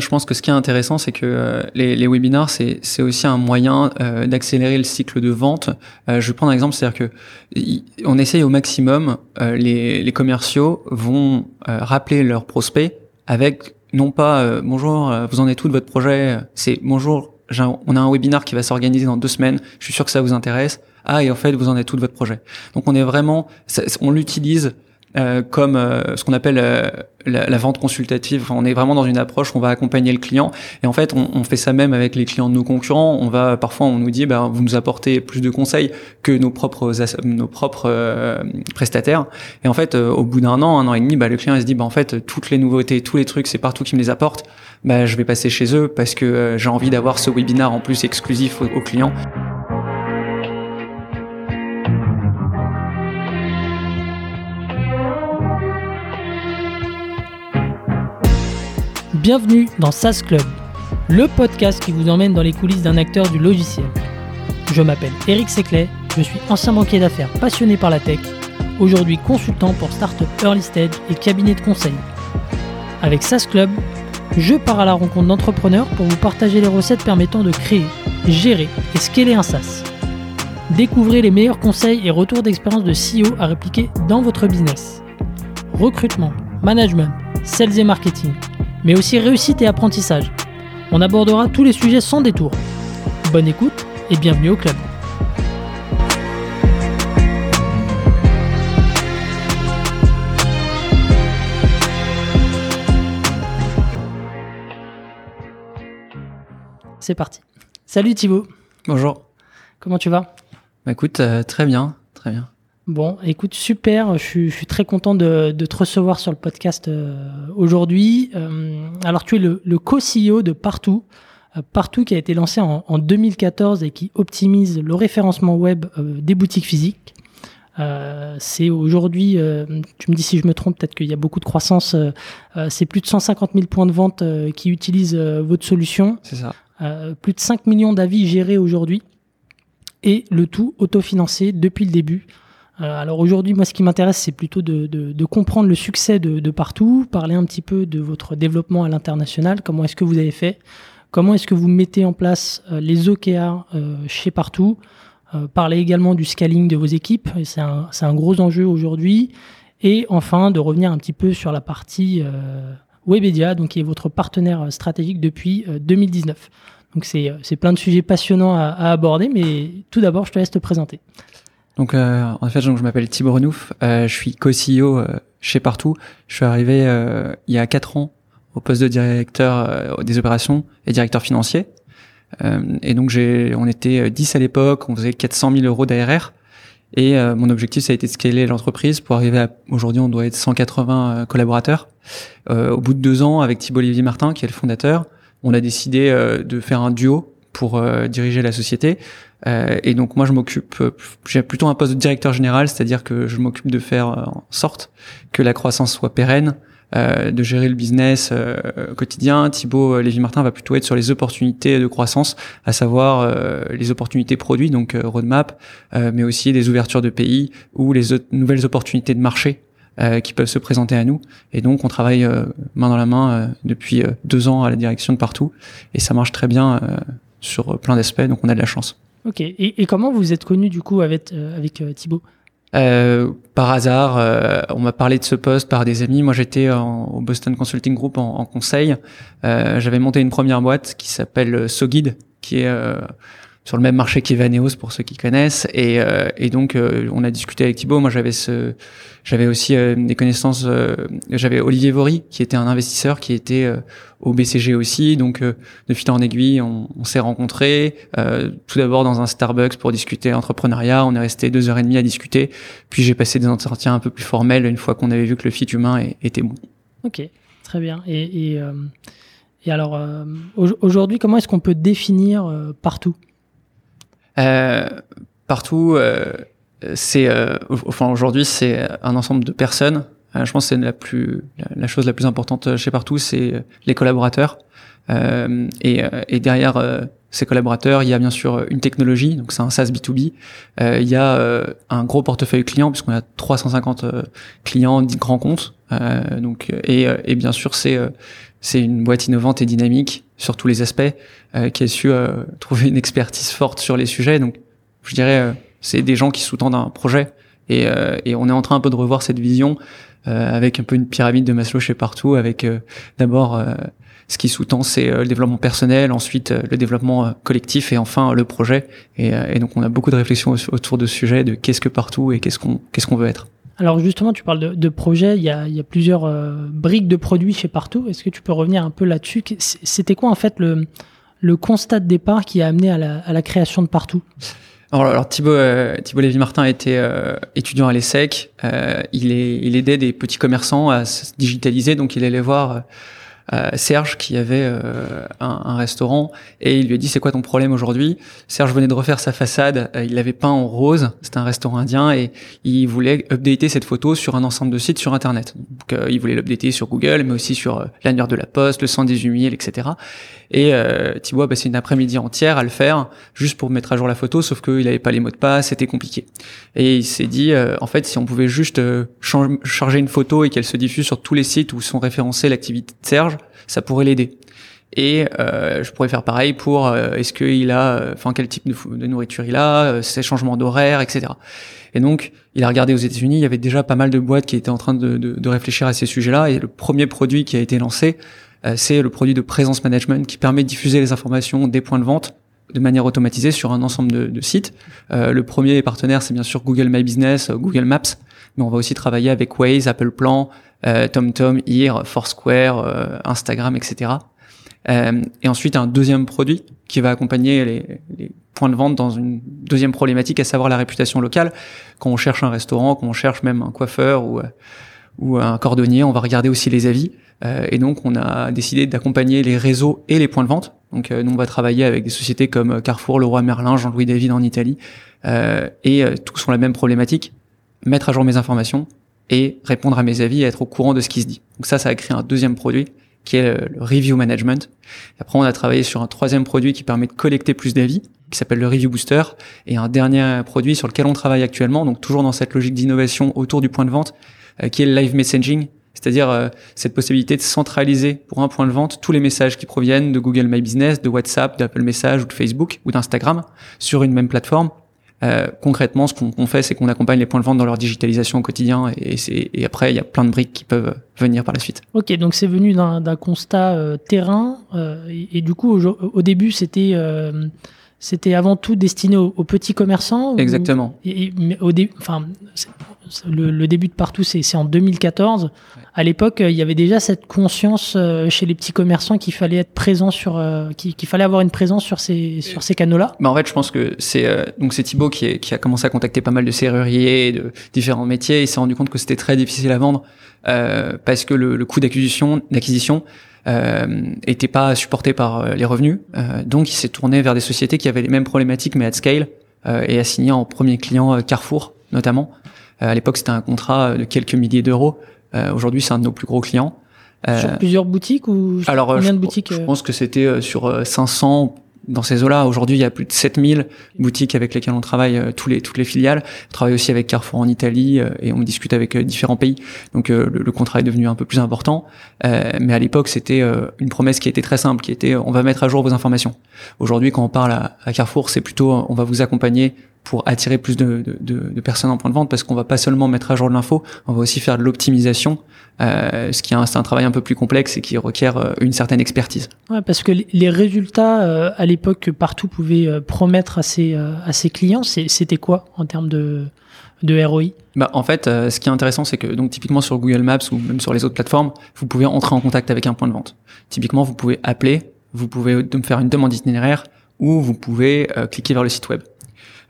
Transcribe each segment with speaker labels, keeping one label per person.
Speaker 1: Je pense que ce qui est intéressant, c'est que euh, les, les, webinars, c'est aussi un moyen euh, d'accélérer le cycle de vente. Euh, je vais prendre un exemple, c'est-à-dire que on essaye au maximum, les, les, commerciaux vont rappeler leurs prospects avec non pas bonjour, vous en êtes tout de votre projet, c'est bonjour, on a un webinar qui va s'organiser dans deux semaines, je suis sûr que ça vous intéresse. Ah et en fait vous en êtes tout de votre projet? Donc on est vraiment, on l'utilise euh, comme euh, ce qu'on appelle euh, la, vente consultative. on est vraiment dans une approche où on va accompagner le client. Et en fait, on, on, fait ça même avec les clients de nos concurrents. On va parfois, on nous dit, bah, vous nous apportez plus de conseils que nos propres nos propres prestataires. Et en fait, au bout d'un an, un an et demi, bah, le client il se dit, bah, en fait, toutes les nouveautés, tous les trucs, c'est partout qui me les apporte. Bah, je vais passer chez eux parce que j'ai envie d'avoir ce webinar en plus exclusif aux clients.
Speaker 2: Bienvenue dans SaaS Club, le podcast qui vous emmène dans les coulisses d'un acteur du logiciel. Je m'appelle Eric Seclet, je suis ancien banquier d'affaires passionné par la tech, aujourd'hui consultant pour Startup Early Stage et cabinet de conseil. Avec SaaS Club, je pars à la rencontre d'entrepreneurs pour vous partager les recettes permettant de créer, gérer et scaler un SaaS. Découvrez les meilleurs conseils et retours d'expérience de CEO à répliquer dans votre business. Recrutement, management, sales et marketing mais aussi réussite et apprentissage. On abordera tous les sujets sans détour. Bonne écoute et bienvenue au club. C'est parti. Salut Thibaut.
Speaker 1: Bonjour.
Speaker 2: Comment tu vas?
Speaker 1: Bah Écoute, euh, très bien, très bien.
Speaker 2: Bon, écoute, super. Je suis, je suis très content de, de, te recevoir sur le podcast euh, aujourd'hui. Euh, alors, tu es le, le co-CEO de Partout. Euh, Partout qui a été lancé en, en, 2014 et qui optimise le référencement web des boutiques physiques. c'est aujourd'hui, tu me dis si je me trompe, peut-être qu'il y a beaucoup de croissance. c'est plus de 150 000 points de vente qui utilisent votre solution.
Speaker 1: C'est ça.
Speaker 2: plus de 5 millions d'avis gérés aujourd'hui. Et le tout autofinancé depuis le début. Euh, alors aujourd'hui, moi, ce qui m'intéresse, c'est plutôt de, comprendre le succès de, partout, parler un petit peu de votre développement à l'international, comment est-ce que vous avez fait, comment est-ce que vous mettez en place euh, les OKR euh, chez partout, parler également du scaling de vos équipes, c'est un, gros enjeu aujourd'hui, et enfin de revenir un petit peu sur la partie Webedia, donc qui est votre partenaire stratégique depuis 2019. Donc c'est plein de sujets passionnants à, à aborder, mais tout d'abord, je te laisse te présenter.
Speaker 1: Donc euh, en fait, donc, je m'appelle Thibaut Renouf, euh, je suis co-CEO euh, chez Partout. Je suis arrivé euh, il y a quatre ans au poste de directeur des opérations et directeur financier. et donc j'ai, on était 10 à l'époque, on faisait 400 000 euros d'ARR. Et mon objectif, ça a été de scaler l'entreprise pour arriver à aujourd'hui, on doit être 180 collaborateurs. au bout de deux ans, avec Thibaut Olivier Martin, qui est le fondateur, on a décidé de faire un duo pour diriger la société. Euh, et donc moi je m'occupe, euh, j'ai plutôt un poste de directeur général, c'est-à-dire que je m'occupe de faire euh, en sorte que la croissance soit pérenne, euh, de gérer le business euh, quotidien. Thibaut Lévy-Martin va plutôt être sur les opportunités de croissance, à savoir euh, les opportunités produits, donc roadmap, mais aussi des ouvertures de pays ou les nouvelles opportunités de marché qui peuvent se présenter à nous. Et donc on travaille main dans la main depuis deux ans à la direction de partout, et ça marche très bien sur plein d'aspects, donc on a de la chance.
Speaker 2: Ok. Et, comment vous êtes connu du coup avec, euh, avec euh, Thibaut?
Speaker 1: Euh, par hasard, euh, on m'a parlé de ce poste par des amis. Moi, j'étais au Boston Consulting Group en, conseil. J'avais monté une première boîte qui s'appelle SoGuide, qui est sur le même marché qu'Evaneos pour ceux qui connaissent. Et, euh, et donc, euh, on a discuté avec Thibaut. Moi, j'avais ce, j'avais aussi euh, des connaissances. j'avais Olivier Vory, qui était un investisseur, qui était au BCG aussi. Donc, de fil en aiguille, on, s'est rencontrés. tout d'abord dans un Starbucks pour discuter entrepreneuriat. On est resté deux heures et demie à discuter. Puis j'ai passé des entretiens un peu plus formels une fois qu'on avait vu que le fit humain était bon.
Speaker 2: Ok, très bien. Et, et, et alors, aujourd'hui, comment est-ce qu'on peut définir partout?
Speaker 1: euh, partout, euh, c'est, euh, enfin aujourd'hui, c'est un ensemble de personnes. je pense que c'est la plus, la, chose la plus importante chez partout, c'est les collaborateurs. et, et derrière ces collaborateurs, il y a bien sûr une technologie, donc c'est un SaaS B2B. Euh, il y a euh, un gros portefeuille client puisqu'on a 350 euh, clients, 10 grands comptes. donc et, et bien sûr c'est c'est une boîte innovante et dynamique sur tous les aspects, qui a su trouver une expertise forte sur les sujets. Donc, je dirais, c'est des gens qui sous-tendent un projet. Et, et, on est en train un peu de revoir cette vision avec un peu une pyramide de Maslow chez partout, avec d'abord ce qui sous-tend, c'est le développement personnel, ensuite le développement collectif et enfin le projet. Et, et, donc, on a beaucoup de réflexions autour de ce sujet de qu'est-ce que partout et qu'est-ce qu'on qu'est-ce qu'on veut être.
Speaker 2: Alors justement, tu parles de, de projet, il y a, plusieurs euh, briques de produits chez Partout. Est-ce que tu peux revenir un peu là-dessus? C'était quoi en fait le, constat de départ qui a amené à la, création de Partout?
Speaker 1: Alors, alors euh, Lévy-Martin était euh, étudiant à l'ESSEC. Il, il aidait des petits commerçants à se digitaliser, donc il allait voir Serge qui avait euh, un, un, restaurant et il lui a dit c'est quoi ton problème aujourd'hui? Serge venait de refaire sa façade, euh, il l'avait peint en rose, c'était un restaurant indien et il voulait updater cette photo sur un ensemble de sites sur internet. Donc il voulait l'updater sur Google mais aussi sur l'annuaire de la poste, le 118 000, etc. Et euh, Thibaut a passé une après-midi entière à le faire juste pour mettre à jour la photo, sauf qu'il n'avait pas les mots de passe, c'était compliqué. Et il s'est dit, en fait, si on pouvait juste charger une photo et qu'elle se diffuse sur tous les sites où sont référencés l'activité de Serge, ça pourrait l'aider. Et euh, je pourrais faire pareil pour euh, est-ce qu'il a, euh, enfin quel type de, nourriture il a, ses changements d'horaire, etc. Et donc il a regardé aux États-Unis, il y avait déjà pas mal de boîtes qui étaient en train de, de, de réfléchir à ces sujets-là. Et le premier produit qui a été lancé, c'est le produit de présence management qui permet de diffuser les informations des points de vente de manière automatisée sur un ensemble de, sites. le premier partenaire, c'est bien sûr Google My Business, Google Maps, mais on va aussi travailler avec Waze, Apple Plan, euh, TomTom, Ear, Foursquare, euh, Instagram, etc. Euh, et ensuite un deuxième produit qui va accompagner les, les, points de vente dans une deuxième problématique, à savoir la réputation locale. Quand on cherche un restaurant, quand on cherche même un coiffeur ou, ou un cordonnier, on va regarder aussi les avis. Euh, et donc on a décidé d'accompagner les réseaux et les points de vente. Donc nous on va travailler avec des sociétés comme Carrefour, Leroy Merlin, Jean-Louis David en Italie. et tous ont la même problématique mettre à jour mes informations, et répondre à mes avis et être au courant de ce qui se dit. Donc ça, ça a créé un deuxième produit qui est le, review management. Après, on a travaillé sur un troisième produit qui permet de collecter plus d'avis, qui s'appelle le review booster, et un dernier produit sur lequel on travaille actuellement, donc toujours dans cette logique d'innovation autour du point de vente, euh, qui est le live messaging, c'est-à-dire euh, cette possibilité de centraliser pour un point de vente tous les messages qui proviennent de Google My Business, de WhatsApp, d'Apple Message ou de Facebook ou d'Instagram sur une même plateforme euh, concrètement, ce qu'on fait, c'est qu'on accompagne les points de vente dans leur digitalisation au quotidien, et, et après, il y a plein de briques qui peuvent venir par la suite.
Speaker 2: Ok, donc c'est venu d'un constat euh, terrain, euh, et, du coup, au, début, c'était c'était avant tout destiné aux, petits commerçants.
Speaker 1: Exactement.
Speaker 2: et, mais au début, enfin, le, début de partout, c'est en 2014. À l'époque, il y avait déjà cette conscience euh, chez les petits commerçants qu'il fallait être présent sur, euh, qu'il fallait avoir une présence sur ces sur ces canaux-là.
Speaker 1: Bah en fait, je pense que c'est euh, donc c'est Thibaut qui, est, qui a commencé à contacter pas mal de serruriers, de différents métiers. Il s'est rendu compte que c'était très difficile à vendre parce que le, le coût d'acquisition d'acquisition euh, était pas supporté par les revenus. donc, il s'est tourné vers des sociétés qui avaient les mêmes problématiques mais à scale et a signé en premier client Carrefour notamment. à l'époque, c'était un contrat de quelques milliers d'euros. Euh, aujourd'hui, c'est un de nos plus gros clients.
Speaker 2: Euh, sur plusieurs boutiques ou
Speaker 1: alors,
Speaker 2: combien
Speaker 1: je,
Speaker 2: de boutiques
Speaker 1: Je pense que c'était sur 500 dans ces eaux-là. Aujourd'hui, il y a plus de 7000 boutiques avec lesquelles on travaille, tous les, toutes les filiales. On travaille aussi avec Carrefour en Italie et on discute avec différents pays. Donc le, contrat est devenu un peu plus important. mais à l'époque, c'était une promesse qui était très simple, qui était on va mettre à jour vos informations. Aujourd'hui, quand on parle à Carrefour, c'est plutôt on va vous accompagner pour attirer plus de, de, de, personnes en point de vente parce qu'on va pas seulement mettre à jour de l'info, on va aussi faire de l'optimisation, euh, ce qui est un, un, travail un peu plus complexe et qui requiert euh, une certaine expertise.
Speaker 2: Ouais, parce que les résultats euh, à l'époque que partout pouvait euh, promettre à ses, à ses clients, c'était quoi en termes de, de ROI
Speaker 1: bah, En fait, ce qui est intéressant, c'est que donc typiquement sur Google Maps ou même sur les autres plateformes, vous pouvez entrer en contact avec un point de vente. Typiquement, vous pouvez appeler, vous pouvez faire une demande itinéraire ou vous pouvez cliquer vers le site web.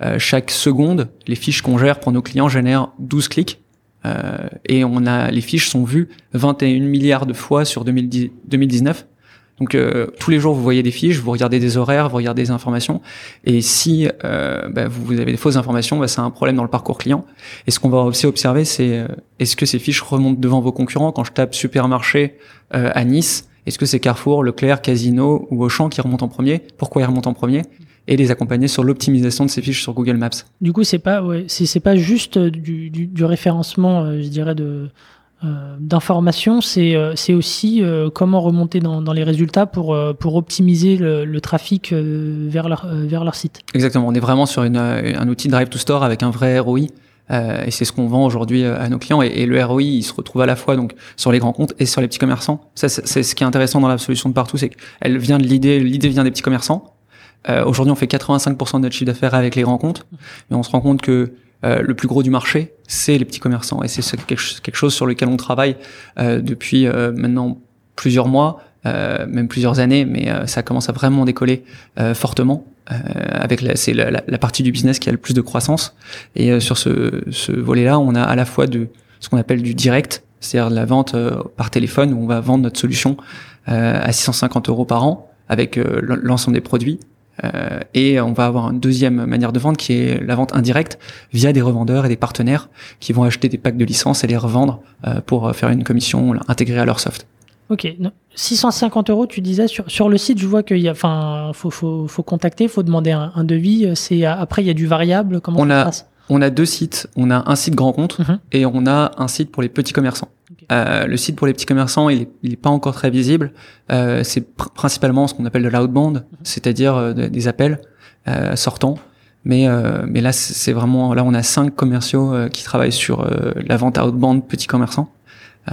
Speaker 1: Euh, chaque seconde, les fiches qu'on gère pour nos clients génèrent 12 clics. Euh, et on a les fiches sont vues 21 milliards de fois sur 2010, 2019. Donc euh, tous les jours vous voyez des fiches, vous regardez des horaires, vous regardez des informations, et si euh, bah, vous, avez des fausses informations, bah, c'est un problème dans le parcours client. Et ce qu'on va aussi observer, c'est euh, est-ce que ces fiches remontent devant vos concurrents? Quand je tape supermarché à Nice, est-ce que c'est Carrefour, Leclerc, Casino ou Auchan qui remontent en premier? Pourquoi ils remontent en premier? Et les accompagner sur l'optimisation de ces fiches sur Google Maps.
Speaker 2: Du coup, c'est pas ouais, c'est pas juste du, du, du référencement, euh, je dirais de d'information, c'est c'est aussi comment remonter dans, dans, les résultats pour pour optimiser le, le trafic vers leur vers leur site.
Speaker 1: Exactement. On est vraiment sur une, un outil Drive to Store avec un vrai ROI. Euh, et c'est ce qu'on vend aujourd'hui à nos clients. Et, et, le ROI, il se retrouve à la fois donc sur les grands comptes et sur les petits commerçants. Ça, c'est ce qui est intéressant dans la solution de partout, c'est qu'elle vient de l'idée. L'idée vient des petits commerçants. Euh, aujourd'hui, on fait 85% de notre chiffre d'affaires avec les grands comptes, mais on se rend compte que euh, le plus gros du marché, c'est les petits commerçants. Et c'est quelque chose sur lequel on travaille euh, depuis euh, maintenant plusieurs mois, euh, même plusieurs années, mais ça commence à vraiment décoller fortement. avec c'est la, la, partie du business qui a le plus de croissance. Et sur ce, ce volet-là, on a à la fois de ce qu'on appelle du direct, c'est-à-dire la vente par téléphone, où on va vendre notre solution à 650 euros par an avec l'ensemble des produits euh, et on va avoir une deuxième manière de vendre qui est la vente indirecte via des revendeurs et des partenaires qui vont acheter des packs de licences et les revendre euh, pour faire une commission intégrée à leur soft.
Speaker 2: Ok, 650 euros, tu disais sur, sur le site, je vois qu'il y a, enfin, faut, faut, faut contacter, faut demander un, un devis. C'est après il y a du variable. Comment
Speaker 1: on
Speaker 2: ça
Speaker 1: a,
Speaker 2: se passe?
Speaker 1: On a deux sites. On a un site grand compte
Speaker 2: Mhm.
Speaker 1: et on a un site pour les petits commerçants. Euh, le site pour les petits commerçants, il est, il est pas encore très visible. Euh, c'est pr- principalement ce qu'on appelle de l'outbound, c'est-à-dire euh, de- des appels euh, sortants. Mais euh, mais là, c'est vraiment là, on a cinq commerciaux euh, qui travaillent sur euh, la vente outbound petits commerçants,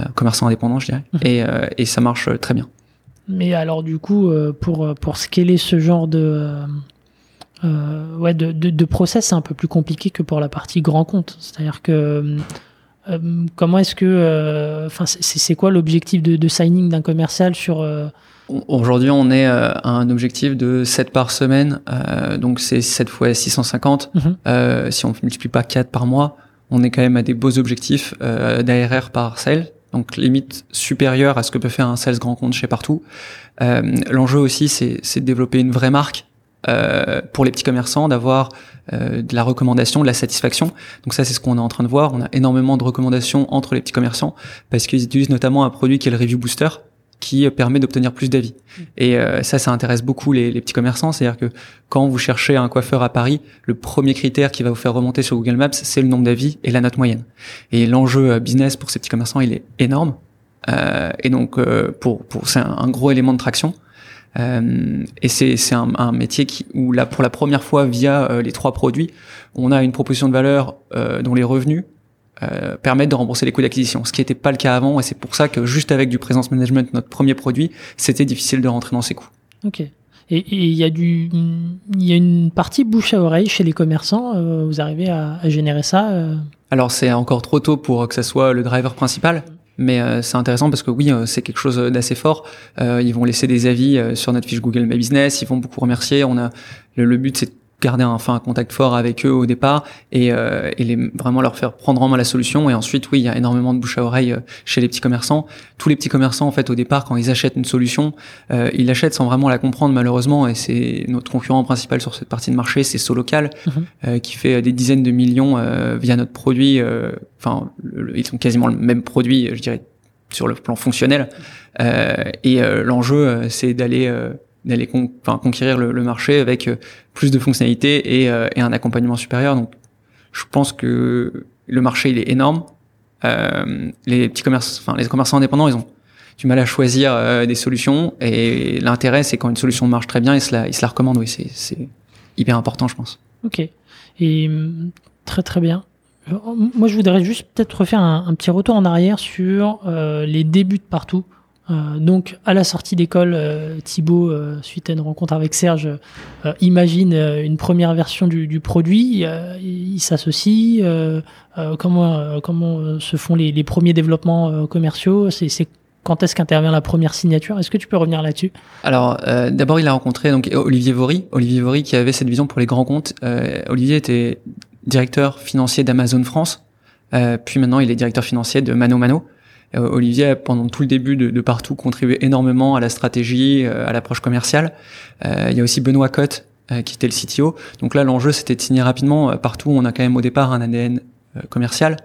Speaker 1: euh, commerçants indépendants, je dirais.
Speaker 2: Mhm.
Speaker 1: Et euh, et ça marche très bien.
Speaker 2: Mais alors du coup, pour pour scaler ce genre de ouais de, de, de process, c'est un peu plus compliqué que pour la partie grand compte. C'est-à-dire que euh, comment est-ce que, euh, enfin, c'est c'est quoi l'objectif de, de signing d'un commercial sur euh,
Speaker 1: Aujourd'hui, on est euh, à un objectif de 7 par semaine, euh, donc c'est 7 fois 650.
Speaker 2: Mhm.
Speaker 1: Euh, si on ne multiplie pas 4 par mois, on est quand même à des beaux objectifs euh, d'ARR par sale, donc limite supérieure à ce que peut faire un sales grand compte chez partout. Euh, L'enjeu aussi, c'est de développer une vraie marque euh, pour les petits commerçants, d'avoir euh, de la recommandation, de la satisfaction. Donc ça, c'est ce qu'on est en train de voir. On a énormément de recommandations entre les petits commerçants parce qu'ils utilisent notamment un produit qui est le Review Booster qui permet d'obtenir plus d'avis. Et euh, ça, ça intéresse beaucoup les, les petits commerçants. C'est-à-dire que quand vous cherchez un coiffeur à Paris, le premier critère qui va vous faire remonter sur Google Maps, c'est le nombre d'avis et la note moyenne. Et l'enjeu euh, business pour ces petits commerçants, il est énorme. Euh, et donc, euh, pour, pour c'est un, un gros élément de traction. Euh, et c'est un, un métier qui, où là, pour la première fois, via euh, les trois produits, on a une proposition de valeur euh, dont les revenus euh, permettent de rembourser les coûts d'acquisition, ce qui n'était pas le cas avant, et c'est pour ça que juste avec du presence management, notre premier produit, c'était difficile de rentrer dans ces coûts.
Speaker 2: Ok. Et il y a du, il y a une partie bouche à oreille chez les commerçants. euh, vous arrivez à, à générer ça
Speaker 1: Alors c'est encore trop tôt pour que ça soit le driver principal, mais euh, c'est intéressant parce que oui, euh, c'est quelque chose d'assez fort. Euh, ils vont laisser des avis euh, sur notre fiche Google My Business, ils vont beaucoup remercier. On a le, le but, c'est garder un, enfin, un contact fort avec eux au départ et, euh, et les, vraiment leur faire prendre en main la solution. Et ensuite, oui, il y a énormément de bouche à oreille euh, chez les petits commerçants. Tous les petits commerçants, en fait, au départ, quand ils achètent une solution, euh, ils l'achètent sans vraiment la comprendre malheureusement. Et c'est notre concurrent principal sur cette partie de marché, c'est Solocal,
Speaker 2: Mhm.
Speaker 1: euh, qui fait des dizaines de millions euh, via notre produit. euh, Enfin, ils sont quasiment le même produit, je dirais, sur le plan fonctionnel. Euh, et euh, l'enjeu, euh, c'est d'aller euh, d'aller conquérir le, marché avec euh, plus de fonctionnalités et, euh, et un accompagnement supérieur. Donc, je pense que le marché il est énorme. Euh, les petits commerces, enfin les commerçants indépendants, ils ont du mal à choisir des solutions. Et l'intérêt, c'est quand une solution marche très bien, ils se la, ils la recommandent. Oui, c'est hyper important, je pense.
Speaker 2: Ok. Et hum, très très bien. Moi, je voudrais juste peut-être refaire un, petit retour en arrière sur les débuts de partout. Euh, donc, à la sortie d'école, euh, Thibaut, euh, suite à une rencontre avec Serge, euh, imagine euh, une première version du, du produit. il s'associe. comment comment se font les, les premiers développements commerciaux c'est quand est-ce qu'intervient la première signature? Est-ce que tu peux revenir là-dessus?
Speaker 1: Alors, euh, d'abord, il a rencontré donc Olivier Vory, Olivier Vory qui avait cette vision pour les grands comptes. Euh, Olivier était directeur financier d'Amazon France, euh, puis maintenant il est directeur financier de Mano Mano. Euh, Olivier a pendant tout le début de, de partout contribué énormément à la stratégie, euh, à l'approche commerciale. Euh, il y a aussi Benoît Cotte qui était le CTO. Donc là, l'enjeu c'était de signer rapidement. Partout, on a quand même au départ un ADN commercial,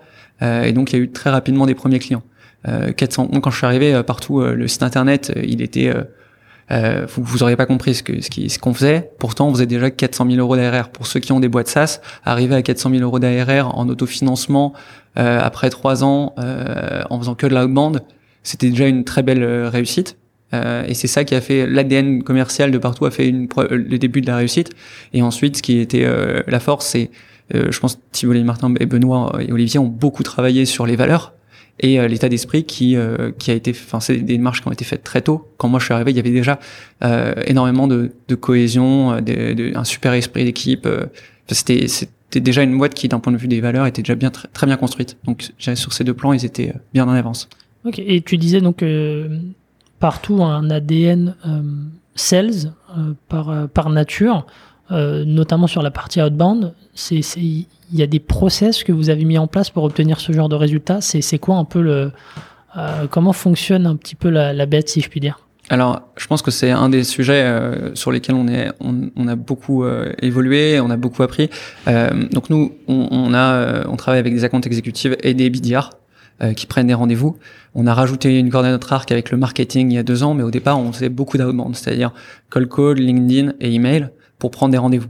Speaker 1: et donc il y a eu très rapidement des premiers clients. Euh, 400, quand je suis arrivé partout, le site internet, il était euh, vous, vous auriez pas compris ce que ce ce qu'on faisait. Pourtant, on faisait déjà 400 000 euros d'ARR. Pour ceux qui ont des boîtes SaaS, arriver à 400 000 euros d'ARR en autofinancement euh, après trois ans euh, en faisant que de l'outbound, c'était déjà une très belle euh, réussite. Euh, et c'est ça qui a fait l'ADN commercial de partout a fait une, le début de la réussite. Et ensuite, ce qui était la force, c'est je pense Thibault Martin et Benoît et Olivier ont beaucoup travaillé sur les valeurs et euh, l'état d'esprit qui euh, qui a été enfin c'est des démarches qui ont été faites très tôt quand moi je suis arrivé il y avait déjà euh, énormément de, de cohésion de, de, un super esprit d'équipe c'était c'était déjà une boîte qui d'un point de vue des valeurs était déjà bien très, bien construite. Donc sur ces deux plans ils étaient bien en avance.
Speaker 2: Ok et tu disais donc partout un ADN sales par par nature notamment sur la partie outbound. Il y a des process que vous avez mis en place pour obtenir ce genre de résultats. C'est quoi un peu le euh, comment fonctionne un petit peu la, bête, si je puis dire?
Speaker 1: Alors, je pense que c'est un des sujets euh, sur lesquels on est, on, a beaucoup euh, évolué, on a beaucoup appris. donc nous, on, a, on travaille avec des accounts exécutives et des BDR qui prennent des rendez-vous. On a rajouté une corde à notre arc avec le marketing il y a deux ans, mais au départ, on faisait beaucoup d'outbound, c'est-à-dire call call, LinkedIn et email pour prendre des rendez-vous.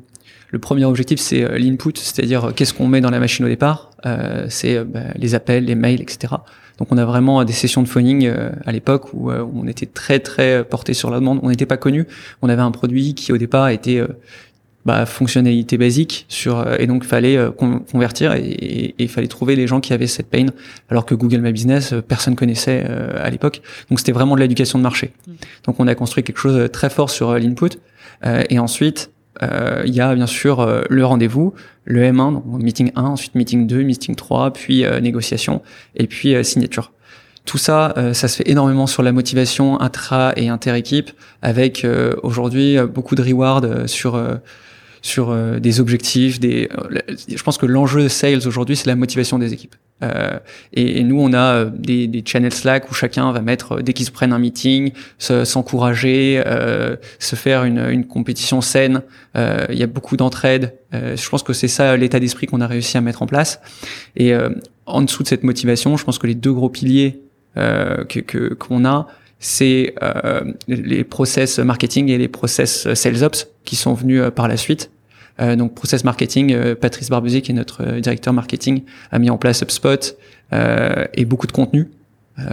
Speaker 1: Le premier objectif, c'est euh, l'input, c'est-à-dire euh, qu'est-ce qu'on met dans la machine au départ. Euh, c'est bah, les appels, les mails, etc. Donc on a vraiment des sessions de phoning à l'époque où, on était très très porté sur la demande. On n'était pas connu. On avait un produit qui au départ était bah, fonctionnalité basique sur et donc fallait convertir et il fallait trouver les gens qui avaient cette pain alors que Google My Business personne connaissait à l'époque donc c'était vraiment de l'éducation de marché mmh. donc on a construit quelque chose de très fort sur l'input et ensuite euh, il y a bien sûr euh, le rendez-vous, le M1, donc meeting 1, ensuite meeting 2, meeting 3, puis euh, négociation, et puis signature. Tout ça, ça se fait énormément sur la motivation intra et inter-équipe, avec aujourd'hui beaucoup de rewards sur sur des objectifs. Des, je pense que l'enjeu sales aujourd'hui, c'est la motivation des équipes. Euh, et, nous, on a euh, des, des, channels Slack où chacun va mettre, euh, dès qu'ils se prennent un meeting, s'encourager, euh, se faire une, une compétition saine. Euh, il y a beaucoup d'entraide. je pense que c'est ça l'état d'esprit qu'on a réussi à mettre en place. Et en dessous de cette motivation, je pense que les deux gros piliers que qu'on a, c'est les process marketing et les process sales ops qui sont venus par la suite. Euh, donc process marketing, euh, Patrice Barbusier qui est notre euh, directeur marketing a mis en place HubSpot et beaucoup de contenu.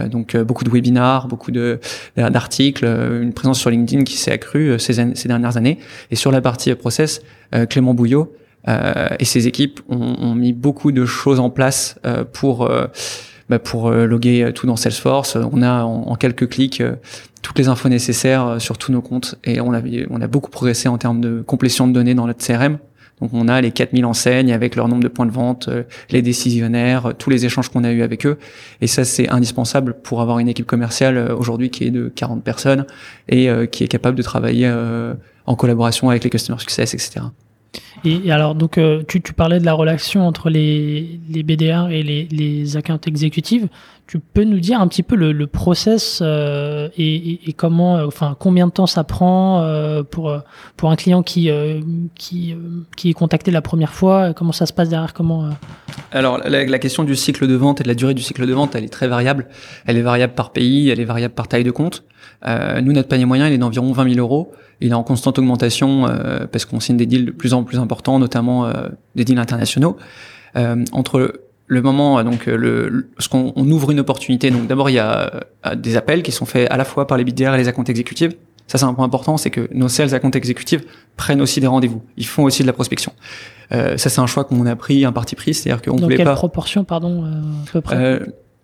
Speaker 1: donc beaucoup de webinars, beaucoup de d'articles, une présence sur LinkedIn qui s'est accrue ces, ces, dernières années. Et sur la partie process, Clément Bouillot et ses équipes ont, ont, mis beaucoup de choses en place pour bah, pour loguer tout dans Salesforce. On a en, quelques clics toutes les infos nécessaires sur tous nos comptes et on a, on a beaucoup progressé en termes de complétion de données dans notre CRM. Donc on a les 4000 enseignes avec leur nombre de points de vente, les décisionnaires, tous les échanges qu'on a eu avec eux. Et ça, c'est indispensable pour avoir une équipe commerciale aujourd'hui qui est de 40 personnes et qui est capable de travailler en collaboration avec les customer success, etc.
Speaker 2: Et, alors, donc, euh, tu, tu, parlais de la relation entre les, les BDR et les, les accounts exécutives. Tu peux nous dire un petit peu le, le process euh, et, et, comment, euh, enfin, combien de temps ça prend euh, pour pour un client qui qui qui est contacté la première fois Comment ça se passe derrière Comment
Speaker 1: Alors, la, la, question du cycle de vente et de la durée du cycle de vente, elle est très variable. Elle est variable par pays, elle est variable par taille de compte. nous, notre panier moyen, il est d'environ 20 000 euros il est en constante augmentation euh, parce qu'on signe des deals de plus en plus importants, notamment euh, des deals internationaux. Euh, entre le moment donc le, ce qu'on on ouvre une opportunité. Donc d'abord il y a des appels qui sont faits à la fois par les BDR et les accounts exécutifs ça c'est un point important c'est que nos sales accounts exécutifs prennent aussi des rendez-vous. Ils font aussi de la prospection. Euh, ça c'est un choix qu'on a pris un parti pris c'est-à-dire qu'on voulait
Speaker 2: pas
Speaker 1: quelle
Speaker 2: proportion pardon à peu
Speaker 1: près?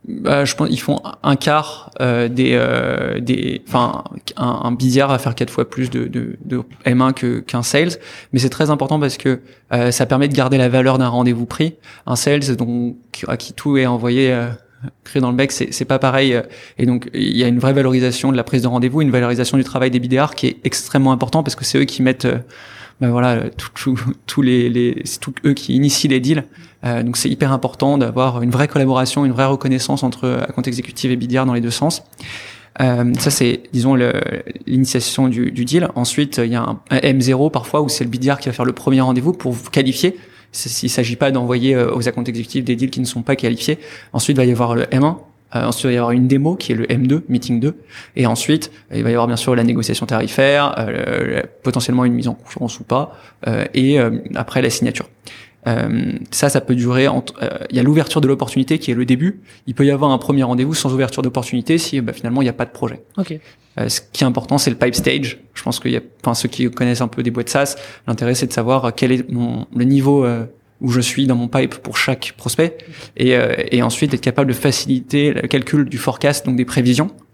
Speaker 1: Bah, je pense ils font un quart euh, des euh, des enfin un, un billard va faire quatre fois plus de, de, de M1 que qu'un sales mais c'est très important parce que euh, ça permet de garder la valeur d'un rendez-vous pris un sales donc à qui tout est envoyé euh, créé dans le bec c'est c'est pas pareil et donc il y a une vraie valorisation de la prise de rendez-vous une valorisation du travail des BDR qui est extrêmement important parce que c'est eux qui mettent ben voilà, tous les, les c'est eux qui initient les deals. Euh, donc c'est hyper important d'avoir une vraie collaboration, une vraie reconnaissance entre account exécutif et BDR dans les deux sens. Euh, ça c'est, disons, l'initiation du, du, deal. Ensuite, il y a un, M0 parfois où c'est le BDR qui va faire le premier rendez-vous pour vous qualifier. Il s'agit pas d'envoyer euh, aux accounts exécutifs des deals qui ne sont pas qualifiés. Ensuite, il va y avoir le M1 Euh, ensuite, il va y avoir une démo qui est le M2, Meeting 2. Et ensuite, il va y avoir bien sûr la négociation tarifaire, euh, potentiellement une mise en concurrence ou pas, euh, et euh, après la signature. Euh, ça, ça peut durer. Entre, il y a l'ouverture de l'opportunité qui est le début. Il peut y avoir un premier rendez-vous sans ouverture d'opportunité si bah, finalement il n'y a pas de projet.
Speaker 2: Ok.
Speaker 1: ce qui est important, c'est le pipe stage. Je pense qu'il y a, enfin, ceux qui connaissent un peu des boîtes SaaS, l'intérêt c'est de savoir quel est mon, le niveau où je suis dans mon pipe pour chaque prospect et, euh, et ensuite être capable de faciliter le calcul du forecast, donc des prévisions, euh,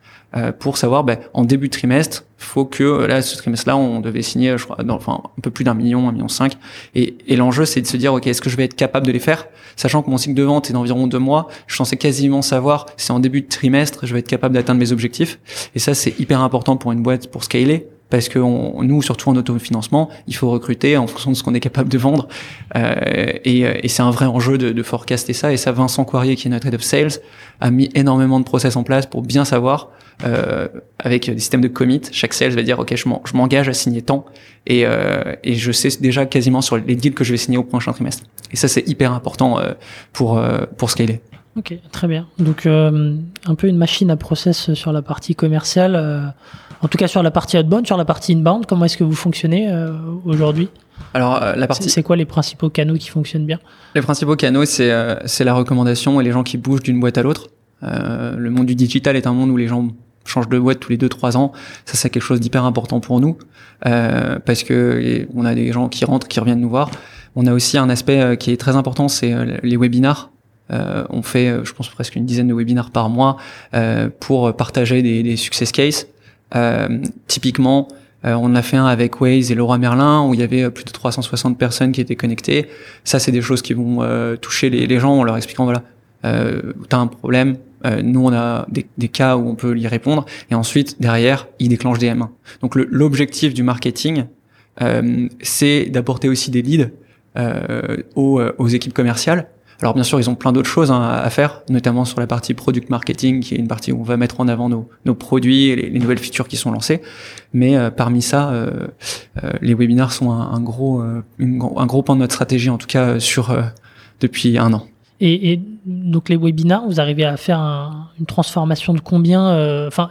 Speaker 1: pour savoir ben, en début de trimestre, faut que euh, là ce trimestre-là on devait signer, je crois, enfin un peu plus d'un million, un million cinq, et, et l'enjeu c'est de se dire ok est-ce que je vais être capable de les faire, sachant que mon cycle de vente est d'environ deux mois, je pensais quasiment savoir si en début de trimestre je vais être capable d'atteindre mes objectifs, et ça c'est hyper important pour une boîte pour scaler, parce que nous, surtout en autofinancement, il faut recruter en fonction de ce qu'on est capable de vendre. Euh, et, et c'est un vrai enjeu de, forecaster ça. Et ça, Vincent Coirier, qui est notre head of sales, a mis énormément de process en place pour bien savoir, euh, avec des systèmes de commit, chaque sales va dire, OK, je m'engage à signer tant. Et, euh, et je sais déjà quasiment sur les deals que je vais signer au prochain trimestre. Et ça, c'est hyper important euh, pour, euh, pour scaler.
Speaker 2: Ok, très bien. Donc euh, un peu une machine à process sur la partie commerciale. Euh, en tout cas sur la partie outbound, sur la partie inbound, comment est-ce que vous fonctionnez euh, aujourd'hui?
Speaker 1: Alors la partie.
Speaker 2: C'est quoi les principaux canaux qui fonctionnent bien?
Speaker 1: Les principaux canaux, c'est c'est la recommandation et les gens qui bougent d'une boîte à l'autre. le monde du digital est un monde où les gens changent de boîte tous les 2-3 ans. Ça, c'est quelque chose d'hyper important pour nous parce que on a des gens qui rentrent, qui reviennent nous voir. On a aussi un aspect qui est très important, c'est les webinars. Euh, on fait, euh, je pense, presque une dizaine de webinaires par mois euh, pour partager des, des success cases. Typiquement, on a fait un avec Waze et Laura Merlin où il y avait plus de 360 personnes qui étaient connectées. Ça, c'est des choses qui vont toucher les, gens en leur expliquant voilà, euh, t'as un problème. nous, on a des, cas où on peut y répondre. Et ensuite, derrière, ils déclenchent des M1. Donc, l'objectif du marketing, c'est d'apporter aussi des leads aux, aux équipes commerciales alors bien sûr, ils ont plein d'autres choses hein, à faire, notamment sur la partie product marketing, qui est une partie où on va mettre en avant nos, produits et les, nouvelles features qui sont lancées. Mais euh, parmi ça, euh, euh, les webinars sont un, gros, un gros point de notre stratégie, en tout cas sur depuis un an.
Speaker 2: Et, donc les webinars, vous arrivez à faire un, une transformation de combien, enfin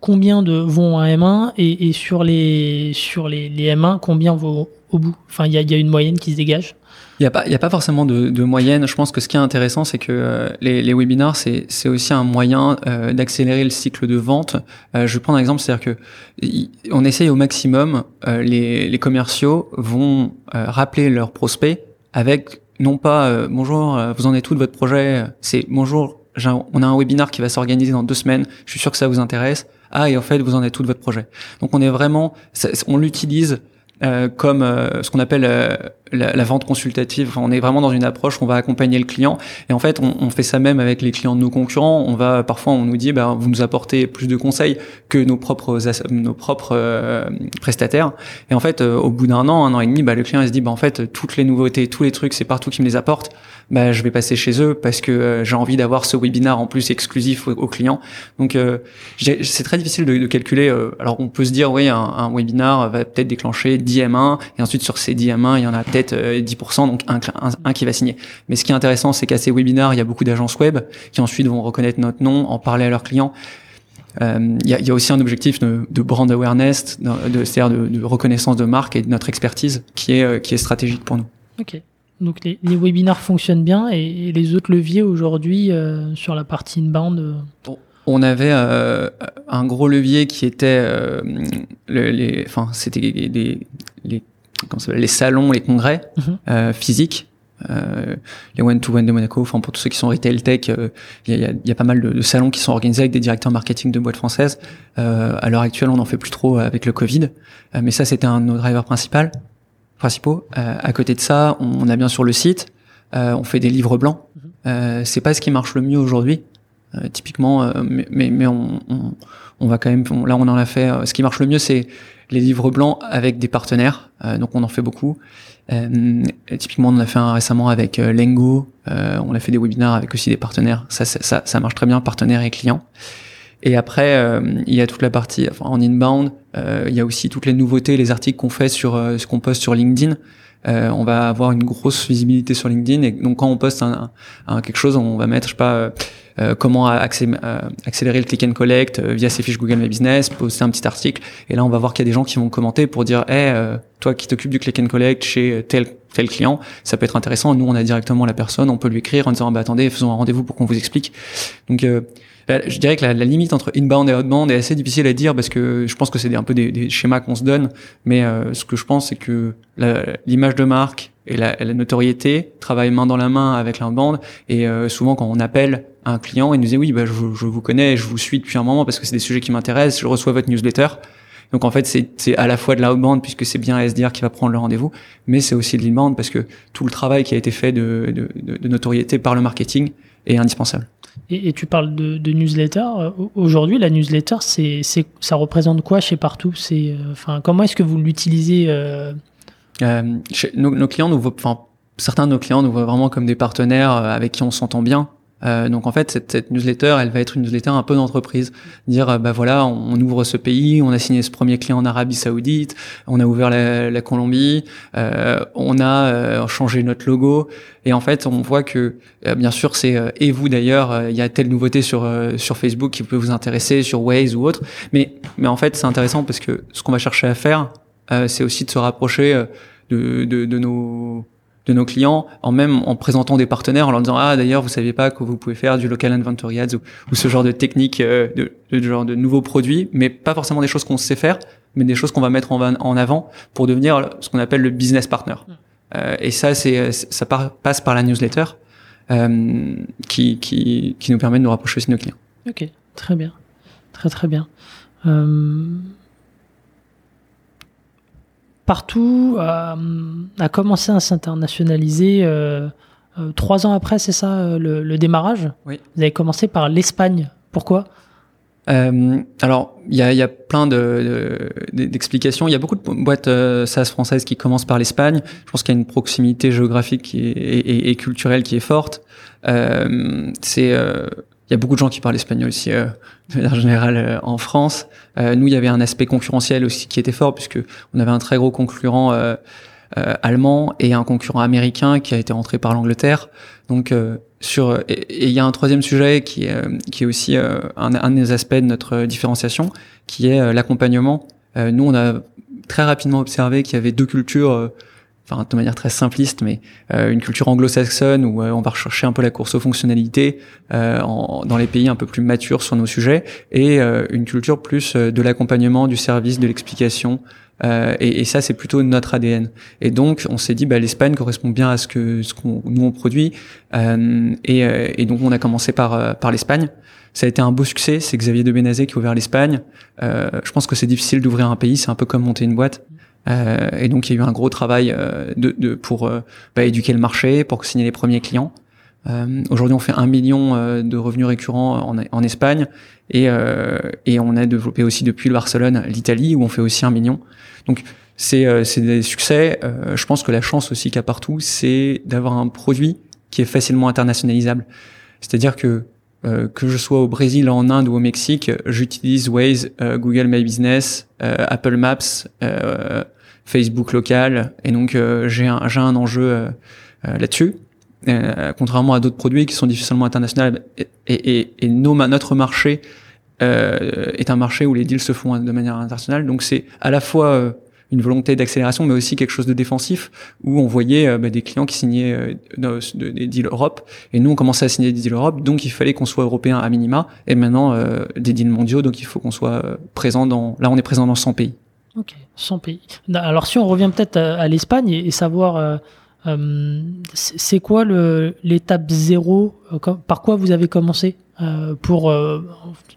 Speaker 2: combien de vont à M1 et, sur les sur les, les M1, combien vont au bout? Enfin, il y a une moyenne qui se dégage?
Speaker 1: Il n'y a, pas, y a pas forcément de, de, moyenne. Je pense que ce qui est intéressant, c'est que euh, les, les webinars, c'est aussi un moyen euh, d'accélérer le cycle de vente. Euh, je vais prendre un exemple, c'est-à-dire que on essaye au maximum, les, les, commerciaux vont rappeler leurs prospects avec non pas bonjour, vous en êtes tout de votre projet, c'est bonjour, on a un webinar qui va s'organiser dans deux semaines, je suis sûr que ça vous intéresse. Ah, et en fait, vous en êtes tout de votre projet? Donc on est vraiment, on l'utilise euh, comme euh, ce qu'on appelle euh, la, la, vente consultative. Enfin, on est vraiment dans une approche où on va accompagner le client. Et en fait, on, on, fait ça même avec les clients de nos concurrents. On va parfois, on nous dit, bah, vous nous apportez plus de conseils que nos propres nos propres prestataires. Et en fait, au bout d'un an, un an et demi, bah, le client il se dit, bah, en fait, toutes les nouveautés, tous les trucs, c'est partout qui me les apporte bah, je vais passer chez eux parce que euh, j'ai envie d'avoir ce webinar en plus exclusif aux, clients. Donc euh, c'est très difficile de, de calculer. Euh, alors on peut se dire oui, un, un webinar va peut-être déclencher 10 M1 et ensuite sur ces 10 M1, il y en a peut-être 10%, donc un, un, qui va signer. Mais ce qui est intéressant, c'est qu'à ces webinars, il y a beaucoup d'agences web qui ensuite vont reconnaître notre nom, en parler à leurs clients. Il euh, y, a, y, a, aussi un objectif de, de brand awareness, de, c'est-à-dire de, de, reconnaissance de marque et de notre expertise qui est, qui est stratégique pour nous.
Speaker 2: Ok. Donc les, les, webinars fonctionnent bien et, les autres leviers aujourd'hui euh, sur la partie inbound euh...
Speaker 1: On avait euh, un gros levier qui était euh, le, les, enfin c'était les, les, les salons, les congrès mm physiques. les one to one de Monaco, enfin pour tous ceux qui sont retail tech, il y a, y, a, pas mal de, de, salons qui sont organisés avec des directeurs marketing de boîtes françaises. à l'heure actuelle, on n'en fait plus trop avec le Covid, mais ça c'était un de nos drivers principaux principaux. Euh, à côté de ça, on a bien sûr le site, euh, on fait des livres blancs. Mhm. Euh, c'est pas ce qui marche le mieux aujourd'hui. typiquement, mais, mais, on, on, on, va quand même, là on en a fait. ce qui marche le mieux, c'est les livres blancs avec des partenaires. donc on en fait beaucoup. typiquement, on en a fait un récemment avec Lengo. on a fait des webinaires avec aussi des partenaires. Ça, ça, ça, marche très bien, partenaires et clients. Et après, il y a toute la partie enfin, en inbound. Euh, il y a aussi toutes les nouveautés, les articles qu'on fait sur euh, ce qu'on poste sur LinkedIn. Euh, on va avoir une grosse visibilité sur LinkedIn et donc quand on poste un, un, quelque chose, on va mettre, je sais pas, comment accélérer le click and collect via ses fiches Google My Business, poster un petit article. Et là, on va voir qu'il y a des gens qui vont commenter pour dire, hey, toi qui t'occupes du click and collect chez tel tel client, ça peut être intéressant. Nous, on a directement la personne, on peut lui écrire en disant, bah, attendez, faisons un rendez-vous pour qu'on vous explique. Donc, je dirais que la, la, limite entre inbound et outbound est assez difficile à dire parce que je pense que c'est un peu des, schémas qu'on se donne. Mais euh, ce que je pense, c'est que l'image de marque et la, la, notoriété travaillent main dans la main avec l'inbound. Et euh, souvent, quand on appelle un client, il nous dit oui, bah, je, vous connais, je vous suis depuis un moment parce que c'est des sujets qui m'intéressent. Je reçois votre newsletter. Donc en fait, c'est à la fois de l'outbound puisque c'est bien SDR qui va prendre le rendez-vous, mais c'est aussi de l'inbound parce que tout le travail qui a été fait de notoriété par le marketing est indispensable.
Speaker 2: Et, tu parles de, de newsletter. Euh, aujourd'hui, la newsletter, c'est, c'est, ça représente quoi chez Partout C'est, euh, enfin, comment est-ce que vous l'utilisez
Speaker 1: euh... Nos, nos, clients nous voient, enfin, certains de nos clients nous voient vraiment comme des partenaires avec qui on s'entend bien. Euh, donc en fait, cette, cette, newsletter, elle va être une newsletter un peu d'entreprise. Dire, euh, bah voilà, on, ouvre ce pays, on a signé ce premier client en Arabie Saoudite, on a ouvert la, la Colombie, euh, on a euh, changé notre logo. Et en fait, on voit que, bien sûr, c'est et vous d'ailleurs, il y a telle nouveauté sur sur Facebook qui peut vous intéresser, sur Waze ou autre. Mais mais en fait, c'est intéressant parce que ce qu'on va chercher à faire, c'est aussi de se rapprocher de, de, de nos de nos clients, en même en présentant des partenaires, en leur disant ah d'ailleurs vous saviez pas que vous pouvez faire du local inventory ads ou, ce genre de technique, euh, de, de, genre de nouveaux produits, mais pas forcément des choses qu'on sait faire, mais des choses qu'on va mettre en, en, avant pour devenir ce qu'on appelle le business partner. Mmh. Euh, et ça c'est ça passe par la newsletter euh, qui, qui qui nous permet de nous rapprocher aussi de nos clients.
Speaker 2: Ok, très bien, très très bien. Partout euh, a commencé à s'internationaliser euh, euh, trois ans après, c'est ça, le, démarrage
Speaker 1: Oui.
Speaker 2: Vous avez commencé par l'Espagne. Pourquoi
Speaker 1: alors, il y a, y a, plein d'explications. De, il y a beaucoup de boîtes SaaS françaises qui commencent par l'Espagne. Je pense qu'il y a une proximité géographique et, et, et, culturelle qui est forte. c'est y a beaucoup de gens qui parlent espagnol aussi, euh, de manière générale, euh, en France. Euh, nous, il y avait un aspect concurrentiel aussi qui était fort, puisque on avait un très gros concurrent euh, euh allemand et un concurrent américain qui a été rentré par l'Angleterre. Donc, sur et il y a un troisième sujet qui est, qui est aussi un, un, des aspects de notre différenciation, qui est l'accompagnement. nous, on a très rapidement observé qu'il y avait deux cultures enfin de manière très simpliste, mais euh, une culture anglo-saxonne où euh, on va rechercher un peu la course aux fonctionnalités euh, en, dans les pays un peu plus matures sur nos sujets, et une culture plus de l'accompagnement, du service, de l'explication. Et, et, ça, c'est plutôt notre ADN. Et donc, on s'est dit, bah, l'Espagne correspond bien à ce que ce qu'on nous on produit, et, et, donc on a commencé par par l'Espagne. Ça a été un beau succès. C'est Xavier de Benazé qui a ouvert l'Espagne. je pense que c'est difficile d'ouvrir un pays. C'est un peu comme monter une boîte. Euh, et donc il y a eu un gros travail euh, de, de, pour euh, bah, éduquer le marché, pour signer les premiers clients. Aujourd'hui, on fait un million de revenus récurrents en, en Espagne et, et on a développé aussi depuis le Barcelone l'Italie où on fait aussi un million. Donc c'est des succès. je pense que la chance aussi qu'il y a partout, c'est d'avoir un produit qui est facilement internationalisable. C'est-à-dire que que je sois au Brésil, en Inde ou au Mexique, j'utilise Waze, Google My Business, Apple Maps, Facebook local, et donc euh, j'ai un, un enjeu euh, euh, là-dessus. contrairement à d'autres produits qui sont difficilement internationaux, et, et, et nos, notre marché est un marché où les deals se font de manière internationale. Donc c'est à la fois une volonté d'accélération, mais aussi quelque chose de défensif, où on voyait bah, des clients qui signaient des deals Europe, et nous on commençait à signer des deals Europe, donc il fallait qu'on soit européen à minima, et maintenant des deals mondiaux, donc il faut qu'on soit présent dans. Là, on est présent dans 100 pays.
Speaker 2: Ok, 100 pays. Alors si on revient peut-être à, l'Espagne et, savoir euh, euh, c'est quoi l'étape zéro, euh, par quoi vous avez commencé pour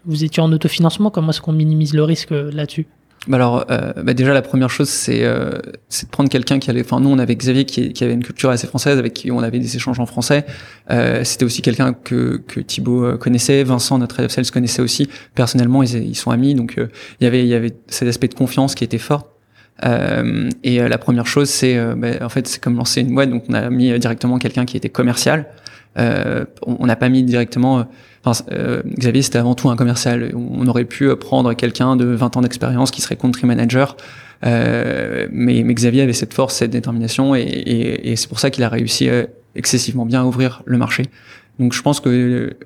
Speaker 2: vous étiez en autofinancement, comment est-ce qu'on minimise le risque là-dessus?
Speaker 1: bah alors, euh, bah déjà la première chose, c'est euh, de prendre quelqu'un qui allait. Enfin, nous, on avait Xavier qui, qui, avait une culture assez française, avec qui on avait des échanges en français. Euh, C'était aussi quelqu'un que que Thibaut euh, connaissait, Vincent, notre of sales, connaissait aussi. Personnellement, ils, ils sont amis, donc euh, il y avait il y avait cet aspect de confiance qui était fort. Euh, et la première chose, c'est bah, en fait, c'est comme lancer une boîte, donc on a mis directement quelqu'un qui était commercial. on n'a pas mis directement euh, Xavier, c'était avant tout un commercial. On aurait pu prendre quelqu'un de 20 ans d'expérience qui serait country manager. Euh, mais, mais, Xavier avait cette force, cette détermination, et, et, et c'est pour ça qu'il a réussi euh, excessivement bien à ouvrir le marché. Donc je pense que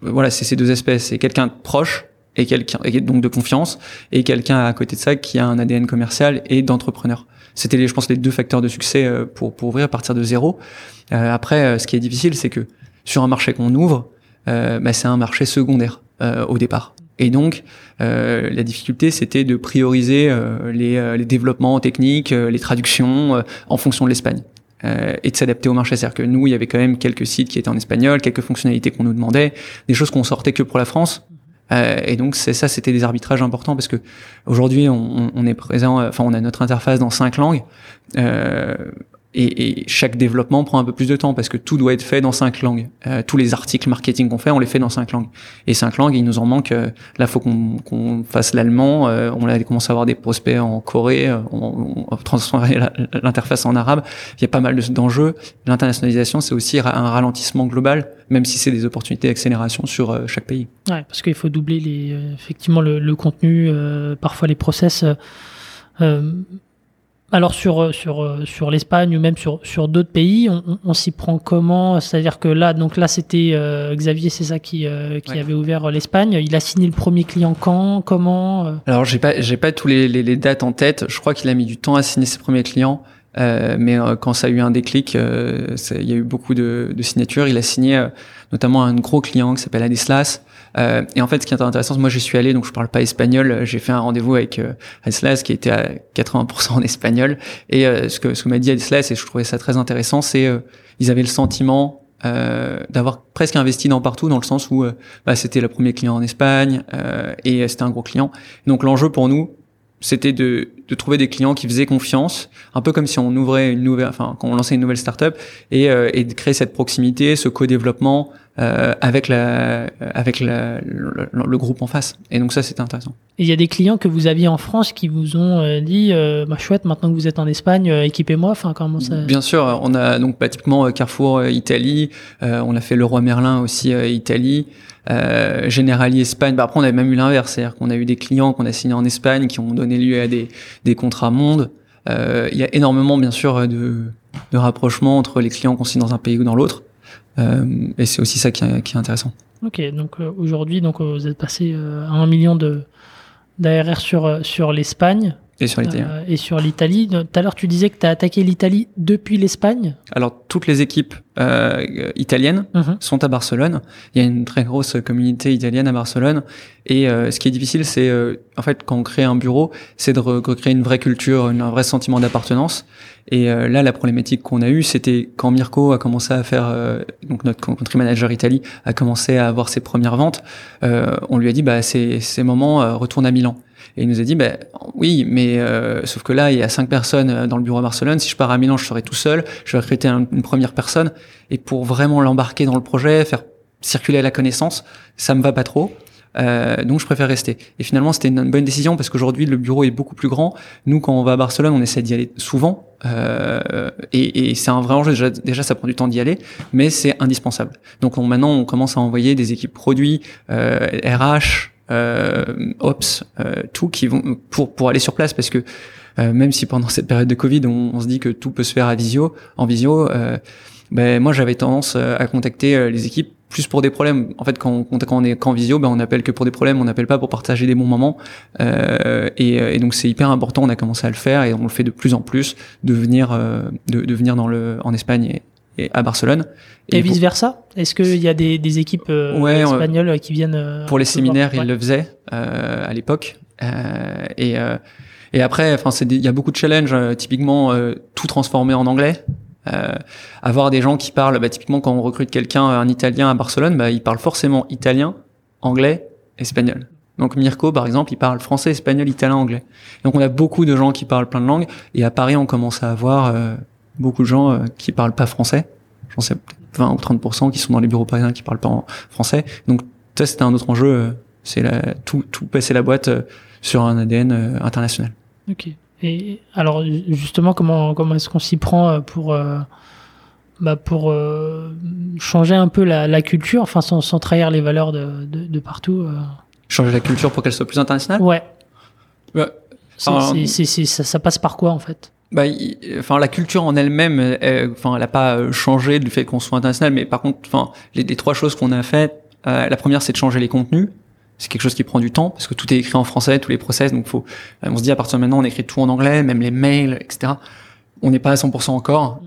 Speaker 1: voilà, c'est ces deux espèces. C'est quelqu'un de proche et quelqu'un donc de confiance et quelqu'un à côté de ça qui a un ADN commercial et d'entrepreneur. C'était je pense, les deux facteurs de succès euh, pour pour ouvrir à partir de zéro. Euh, après, euh, ce qui est difficile, c'est que sur un marché qu'on ouvre, euh, bah, c'est un marché secondaire euh, au départ. Et donc, euh, la difficulté, c'était de prioriser les, les, développements techniques, les traductions en fonction de l'Espagne. Euh, et de s'adapter au marché. C'est-à-dire que nous, il y avait quand même quelques sites qui étaient en espagnol, quelques fonctionnalités qu'on nous demandait, des choses qu'on sortait que pour la France. Euh, et donc c'est ça, c'était des arbitrages importants parce que aujourd'hui on, on, est présent, enfin on a notre interface dans cinq langues. Euh, et, et, chaque développement prend un peu plus de temps parce que tout doit être fait dans cinq langues. Euh, tous les articles marketing qu'on fait, on les fait dans cinq langues. Et cinq langues, il nous en manque. Euh, là, faut qu'on qu'on fasse l'allemand. Euh, on a commencé à avoir des prospects en Corée. Euh, on, on l'interface en arabe. Il y a pas mal d'enjeux. L'internationalisation, c'est aussi un ralentissement global, même si c'est des opportunités d'accélération sur euh, chaque pays.
Speaker 2: Ouais, parce qu'il faut doubler les, effectivement le, le contenu, parfois les process. Euh, alors sur euh, sur euh, sur l'Espagne ou même sur sur d'autres pays, on, on, s'y prend comment? C'est-à-dire que là, donc là, c'était euh, Xavier, c'est ça qui qui avait ouvert l'Espagne. Il a signé le premier client quand? Comment
Speaker 1: Alors j'ai pas j'ai pas tous les, les, les, dates en tête. Je crois qu'il a mis du temps à signer ses premiers clients. Euh, mais quand ça a eu un déclic, il y a eu beaucoup de, de signatures. Il a signé notamment un gros client qui s'appelle Adeslas, euh, et en fait, ce qui est intéressant, moi, je suis allé, donc je parle pas espagnol. J'ai fait un rendez-vous avec euh, Aislas qui était à 80% en espagnol. Et euh, ce que ce que m'a dit Aislas, et je trouvais ça très intéressant, c'est euh, ils avaient le sentiment euh, d'avoir presque investi dans partout, dans le sens où bah, c'était le premier client en Espagne et c'était un gros client. Donc l'enjeu pour nous, c'était de, de, trouver des clients qui faisaient confiance, un peu comme si on ouvrait une nouvelle, enfin quand on lançait une nouvelle startup, et, et de créer cette proximité, ce co-développement euh, avec la, avec la, le, le, groupe en face. Et donc ça, c'était intéressant.
Speaker 2: Et il y a des clients que vous aviez en France qui vous ont euh, dit, euh, bah, chouette, maintenant que vous êtes en Espagne, euh, équipez-moi. Enfin, comment ça
Speaker 1: Bien sûr, on a donc bah, typiquement Carrefour Italie, on a fait le Roi Merlin aussi Italie. Euh, Generali Espagne. Bah, après, on avait même eu l'inverse, c'est-à-dire qu'on a eu des clients qu'on a signés en Espagne qui ont donné lieu à des, contrats monde. Euh, il y a énormément, bien sûr, de, rapprochements entre les clients qu'on signe dans un pays ou dans l'autre. Euh, et c'est aussi ça qui est, intéressant.
Speaker 2: Ok, donc euh, aujourd'hui, donc vous êtes passé à un million de d'ARR sur sur l'Espagne.
Speaker 1: Et sur l'Italie.
Speaker 2: Euh, et sur l'Italie. Tout à l'heure, tu disais que tu as attaqué l'Italie depuis l'Espagne.
Speaker 1: Alors, toutes les équipes euh, italiennes -huh. sont à Barcelone. Il y a une très grosse communauté italienne à Barcelone. Et euh, ce qui est difficile, c'est en fait quand on crée un bureau, c'est de recréer une vraie culture, un vrai sentiment d'appartenance. Et là, la problématique qu'on a eue, c'était quand Mirko a commencé à faire, donc notre country manager Italie a commencé à avoir ses premières ventes. on lui a dit, bah, c'est ces moments, retourne à Milan. Et il nous a dit, bah, oui, mais euh, sauf que là, il y a cinq personnes euh, dans le bureau à Barcelone. Si je pars à Milan, je serai tout seul. Je vais recruter un, une première personne. Et pour vraiment l'embarquer dans le projet, faire circuler la connaissance, ça me va pas trop. Euh, donc je préfère rester. Et finalement, c'était une bonne décision parce qu'aujourd'hui, le bureau est beaucoup plus grand. Nous, quand on va à Barcelone, on essaie d'y aller souvent. Euh, et, et c'est un vrai enjeu. Déjà, déjà ça prend du temps d'y aller, mais c'est indispensable. Donc on, maintenant, on commence à envoyer des équipes produits, euh, RH, Ops, euh, tout qui vont pour pour aller sur place parce que euh, même si pendant cette période de Covid on, on, se dit que tout peut se faire à visio, en visio, ben moi j'avais tendance à contacter les équipes plus pour des problèmes. En fait, quand on, quand on est qu'en visio, ben on appelle que pour des problèmes, on n'appelle pas pour partager des bons moments. Euh, et, et, donc c'est hyper important. On a commencé à le faire et on le fait de plus en plus de venir, euh, de, de, venir dans le en Espagne et, à Barcelone.
Speaker 2: Et, et vice versa Est-ce qu'il y a des, des équipes euh, ouais, espagnoles euh, qui viennent euh,
Speaker 1: Pour les séminaires, ils le faisaient euh, à l'époque. et et après, enfin, il y a beaucoup de challenges. typiquement, tout transformer en anglais. avoir des gens qui parlent, bah, typiquement quand on recrute quelqu'un, un Italien à Barcelone, bah, il parle forcément italien, anglais, espagnol. Donc Mirko, par exemple, il parle français, espagnol, italien, anglais. Donc on a beaucoup de gens qui parlent plein de langues. Et à Paris, on commence à avoir beaucoup de gens qui parlent pas français j'en sais 20 ou 30% qui sont dans les bureaux parisiens qui parlent pas en français. Donc ça c'était un autre enjeu, euh, c'est la, tout, tout passer la boîte euh, sur un ADN euh, international.
Speaker 2: Ok. Et alors justement comment comment est-ce qu'on s'y prend pour bah pour changer un peu la, la culture, enfin sans, sans, trahir les valeurs de, de, de partout.
Speaker 1: Changer la culture pour qu'elle soit plus internationale?
Speaker 2: Ouais. Bah, c'est, c'est, ça, ça passe par quoi en fait?
Speaker 1: Bah, enfin, la culture en elle-même, enfin, elle n'a pas changé du fait qu'on soit international, mais par contre, enfin, les, trois choses qu'on a faites, la première, c'est de changer les contenus. C'est quelque chose qui prend du temps parce que tout est écrit en français, tous les process. Donc, faut, on se dit à partir de maintenant, on écrit tout en anglais, même les mails, etc. On n'est pas à 100% encore,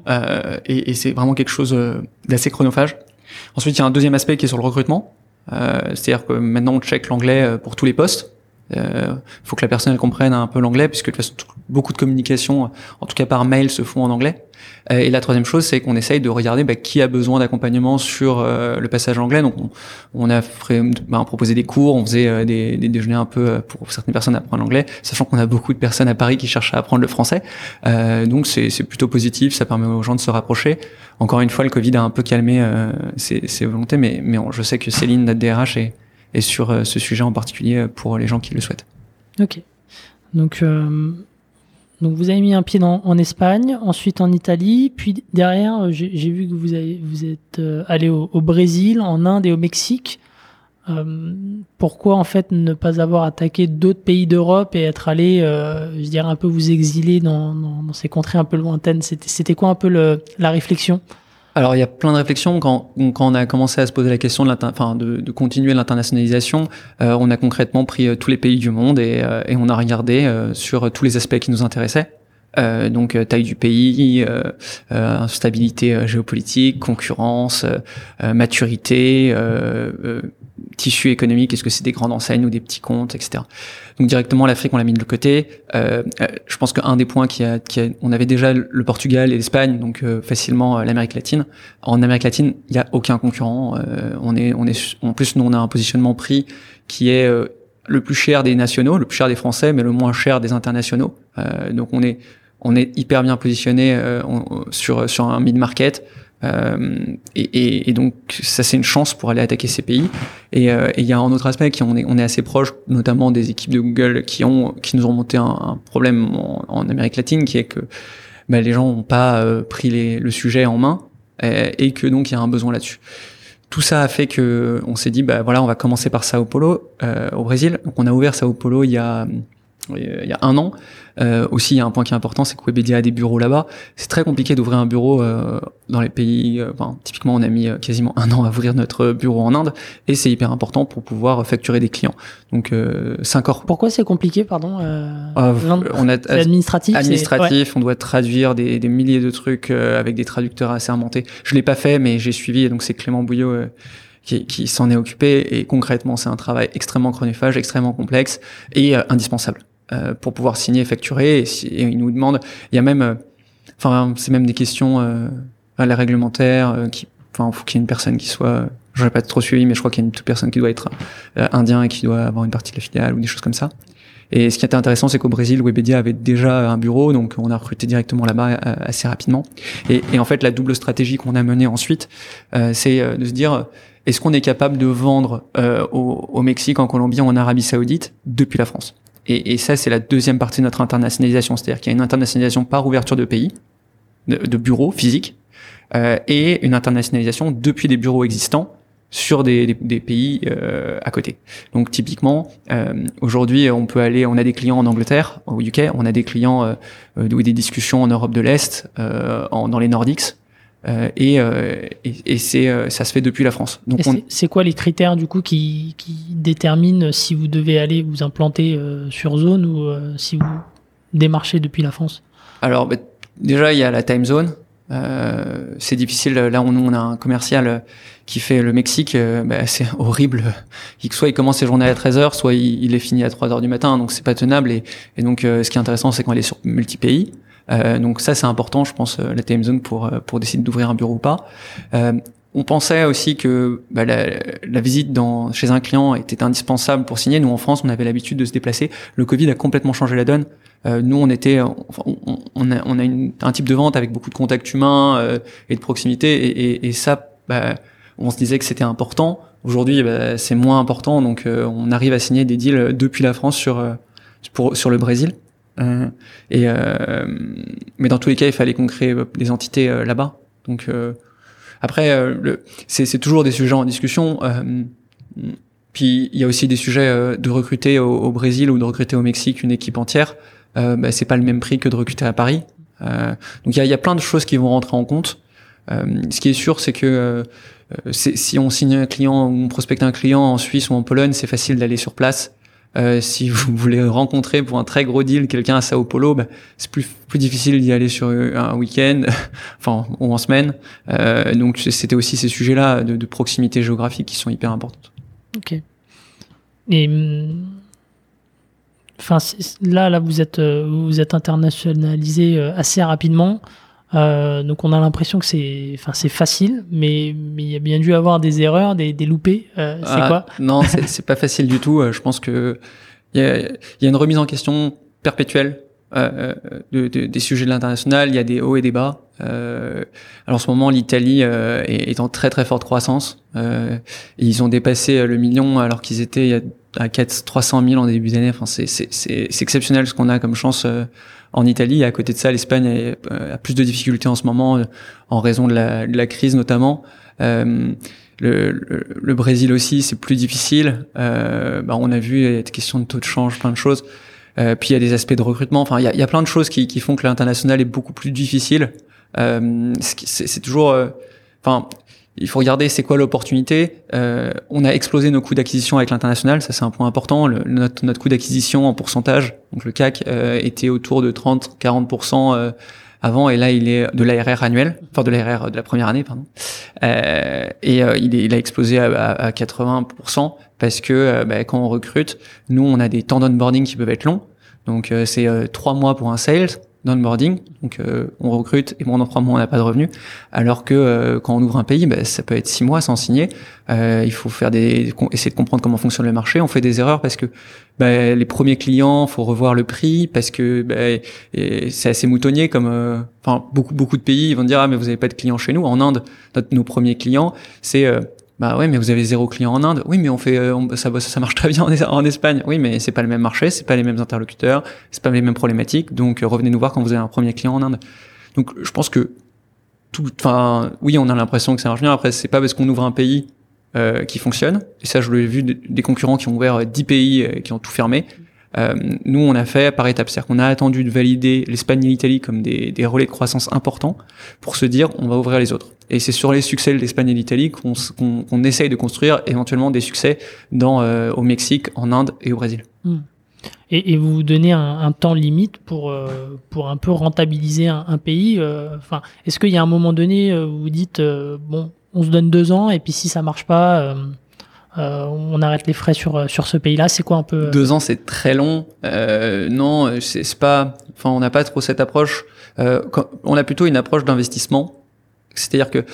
Speaker 1: et, et c'est vraiment quelque chose d'assez chronophage. Ensuite, il y a un deuxième aspect qui est sur le recrutement. C'est-à-dire que maintenant, on check l'anglais pour tous les postes. Euh, faut que la personne elle comprenne un peu l'anglais, puisque de toute façon, beaucoup de communication, en tout cas par mail, se font en anglais. Euh, et la troisième chose, c'est qu'on essaye de regarder bah, qui a besoin d'accompagnement sur euh, le passage anglais. Donc, on, on a bah, proposé des cours, on faisait des, des, déjeuners un peu pour certaines personnes à apprendre l'anglais, sachant qu'on a beaucoup de personnes à Paris qui cherchent à apprendre le français. donc, c'est plutôt positif, ça permet aux gens de se rapprocher. Encore une fois, le Covid a un peu calmé ces, ces volontés, mais, mais je sais que Céline, notre DRH, est et sur euh, ce sujet en particulier pour les gens qui le souhaitent.
Speaker 2: Ok. Donc, euh, vous avez mis un pied en Espagne, ensuite en Italie, puis derrière, euh, j'ai vu que vous, êtes allé au, Brésil, en Inde et au Mexique. pourquoi en fait ne pas avoir attaqué d'autres pays d'Europe et être allé, je dirais un peu vous exiler dans, ces contrées un peu lointaines? C'était quoi un peu la réflexion?
Speaker 1: Alors il y a plein de réflexions quand, quand on a commencé à se poser la question de, enfin, de, de continuer l'internationalisation. Euh, on a concrètement pris euh, tous les pays du monde et, euh, et on a regardé sur tous les aspects qui nous intéressaient. Euh, donc taille du pays, euh, instabilité géopolitique, concurrence, maturité, tissu économique, est-ce que c'est des grandes enseignes ou des petits comptes, etc. Donc directement l'Afrique on l'a mis de côté. Euh, euh, je pense qu'un des points qui a, qui a, on avait déjà le Portugal et l'Espagne, donc euh, facilement l'Amérique latine. En Amérique latine, il y a aucun concurrent. on est, on est, en plus nous on a un positionnement prix qui est le plus cher des nationaux, le plus cher des Français, mais le moins cher des internationaux. donc on est, on est hyper bien positionné sur sur un mid market. Euh, et, et, et, donc ça c'est une chance pour aller attaquer ces pays. Et euh, il y a un autre aspect qui on est, on est assez proche, notamment des équipes de Google qui ont qui nous ont monté un, problème en, Amérique latine, qui est que bah, les gens n'ont pas euh, pris le sujet en main et, que donc il y a un besoin là-dessus. Tout ça a fait que on s'est dit bah voilà on va commencer par Sao Paulo au Brésil. Donc on a ouvert Sao Paulo il y a un an. Euh, aussi, il y a un point qui est important, c'est que Webedia a des bureaux là-bas. C'est très compliqué d'ouvrir un bureau euh, dans les pays. Euh, enfin, typiquement, on a mis euh, quasiment un an à ouvrir notre bureau en Inde, et c'est hyper important pour pouvoir facturer des clients. Donc, euh, cinq heures.
Speaker 2: Pourquoi c'est compliqué, pardon ah, On a administratif.
Speaker 1: Administratif. On doit traduire des, des, milliers de trucs avec des traducteurs assermentés. Je l'ai pas fait, mais j'ai suivi. Et donc, c'est Clément Bouillot qui, qui s'en est occupé. Et concrètement, c'est un travail extrêmement chronophage, extrêmement complexe et indispensable. Euh, pour pouvoir signer et facturer. Et, si, et ils nous demandent, il y a même, euh, enfin, c'est même des questions euh, à la réglementaire, euh, qui, enfin, faut qu'il y ait une personne qui soit, n'ai pas trop suivi, mais je crois qu'il y a une toute personne qui doit être indien et qui doit avoir une partie de la filiale ou des choses comme ça. Et ce qui était intéressant, c'est qu'au Brésil, Webedia avait déjà un bureau, donc on a recruté directement là-bas assez rapidement. Et, et, en fait, la double stratégie qu'on a menée ensuite, euh, c'est de se dire, est-ce qu'on est capable de vendre euh, au, au, Mexique, en Colombie, en Arabie Saoudite depuis la France? Et, et ça, c'est la deuxième partie de notre internationalisation, c'est-à-dire qu'il y a une internationalisation par ouverture de pays, de, de bureaux physiques, euh, et une internationalisation depuis des bureaux existants sur des, des, des pays euh, à côté. Donc typiquement, euh, aujourd'hui, on peut aller, on a des clients en Angleterre, au UK, on a des clients euh, euh des discussions en Europe de l'Est, euh, dans les Nordiques, euh, et, euh, et, et c'est euh, ça se fait depuis la France.
Speaker 2: Donc c'est quoi les critères du coup qui, qui déterminent si vous devez aller vous implanter sur zone ou si vous démarchez depuis la France?
Speaker 1: Alors bah, déjà il y a la time zone. Euh, c'est difficile. Là, on, on a un commercial qui fait le Mexique. bah, c'est horrible. Soit il commence ses journées à 13h, soit il, il est fini à 3h du matin. Donc, c'est pas tenable. Et, et donc, ce qui est intéressant, c'est qu'on est sur multi-pays. Euh, donc ça, c'est important, je pense, euh, la time zone pour euh, pour décider d'ouvrir un bureau ou pas. on pensait aussi que bah, la, la, visite dans, chez un client était indispensable pour signer. Nous, en France, on avait l'habitude de se déplacer. Le Covid a complètement changé la donne. Euh, nous, on était, on, a, on a une, un type de vente avec beaucoup de contacts humains euh, et de proximité, et, et, et ça, bah, on se disait que c'était important. Aujourd'hui, bah, c'est moins important, donc on arrive à signer des deals depuis la France sur pour, sur le Brésil. Euh, et euh, mais dans tous les cas, il fallait qu'on crée euh, des entités là-bas. Donc après, c'est toujours des sujets en discussion. puis il y a aussi des sujets de recruter au, Brésil ou de recruter au Mexique une équipe entière. bah, c'est pas le même prix que de recruter à Paris. donc il y a, y a, plein de choses qui vont rentrer en compte. ce qui est sûr, c'est que si on signe un client ou on prospecte un client en Suisse ou en Pologne, c'est facile d'aller sur place. Euh, si vous voulez rencontrer pour un très gros deal quelqu'un à Sao Paulo, bah, c'est plus difficile d'y aller sur un week-end, enfin ou en semaine. Euh, donc c'était aussi ces sujets-là de, proximité géographique qui sont hyper importants.
Speaker 2: Ok. Et hum, enfin là là vous êtes euh, vous êtes internationalisé euh, assez rapidement. Euh, donc on a l'impression que c'est, enfin c'est facile, mais mais il y a bien dû avoir des erreurs, des, des loupés. Euh, c'est ah, quoi?
Speaker 1: Non, c'est pas facile du tout. Euh, je pense que il y a, y a, une remise en question perpétuelle euh, de, de, des sujets de l'international. Il y a des hauts et des bas. Euh, alors en ce moment, l'Italie est, est, en très très forte croissance. ils ont dépassé le million alors qu'ils étaient à 4, 300 000 en début d'année. Enfin, c'est exceptionnel ce qu'on a comme chance en Italie. À côté de ça, l'Espagne a, plus de difficultés en ce moment euh, en raison de la, crise notamment. Euh, le, Brésil aussi, c'est plus difficile. Euh, bah, on a vu, il y a des questions de taux de change, plein de choses. Euh, puis il y a des aspects de recrutement. Enfin, il y a, plein de choses qui, qui font que l'international est beaucoup plus difficile. Euh, c'est toujours, euh, enfin, il faut regarder c'est quoi l'opportunité. Euh, on a explosé nos coûts d'acquisition avec l'international, ça c'est un point important. Le, notre, notre coût d'acquisition en pourcentage, donc le CAC, euh, était autour de 30-40% euh, avant, et là il est de l'ARR annuel, enfin de l'ARR de la première année, pardon. Euh, et euh, il, est, il, a explosé à, à 80% parce que bah, quand on recrute, nous on a des temps d'onboarding qui peuvent être longs. Donc c'est trois mois pour un sales, d'onboarding. Donc euh, on recrute et pendant trois mois on n'a pas de revenus. Alors que euh, quand on ouvre un pays, bah, ça peut être six mois sans signer. Euh, il faut faire des essayer de comprendre comment fonctionne le marché. On fait des erreurs parce que bah, les premiers clients, faut revoir le prix parce que bah, c'est assez moutonnier comme enfin beaucoup beaucoup de pays ils vont dire ah mais vous avez pas de clients chez nous. En Inde, notre, nos premiers clients c'est bah ouais, mais vous avez zéro client en Inde. Oui, mais on fait, euh, ça, ça marche très bien en, Espagne. Oui, mais c'est pas le même marché, c'est pas les mêmes interlocuteurs, c'est pas les mêmes problématiques. Donc euh, revenez nous voir quand vous avez un premier client en Inde. Donc je pense que tout, enfin, oui, on a l'impression que ça marche bien. Après, c'est pas parce qu'on ouvre un pays euh, qui fonctionne. Et ça, je l'ai vu des concurrents qui ont ouvert 10 pays et qui ont tout fermé. Euh, nous, on a fait par étapes. C'est-à-dire qu'on a attendu de valider l'Espagne et l'Italie comme des, des, relais de croissance importants pour se dire on va ouvrir les autres. Et c'est sur les succès de l'Espagne et l'Italie qu'on qu essaye de construire éventuellement des succès dans, euh, au Mexique, en Inde et au Brésil.
Speaker 2: Hmm. Et, et, vous vous donnez un, un temps limite pour, euh, pour un peu rentabiliser un, un pays. Euh, Est-ce qu'il y a un moment donné où vous dites, bon, on se donne deux ans et puis si ça marche pas on arrête les frais sur sur ce pays-là. C'est quoi un peu
Speaker 1: Deux ans, c'est très long. Non, c'est pas. Enfin, on n'a pas trop cette approche. On a plutôt une approche d'investissement. C'est-à-dire que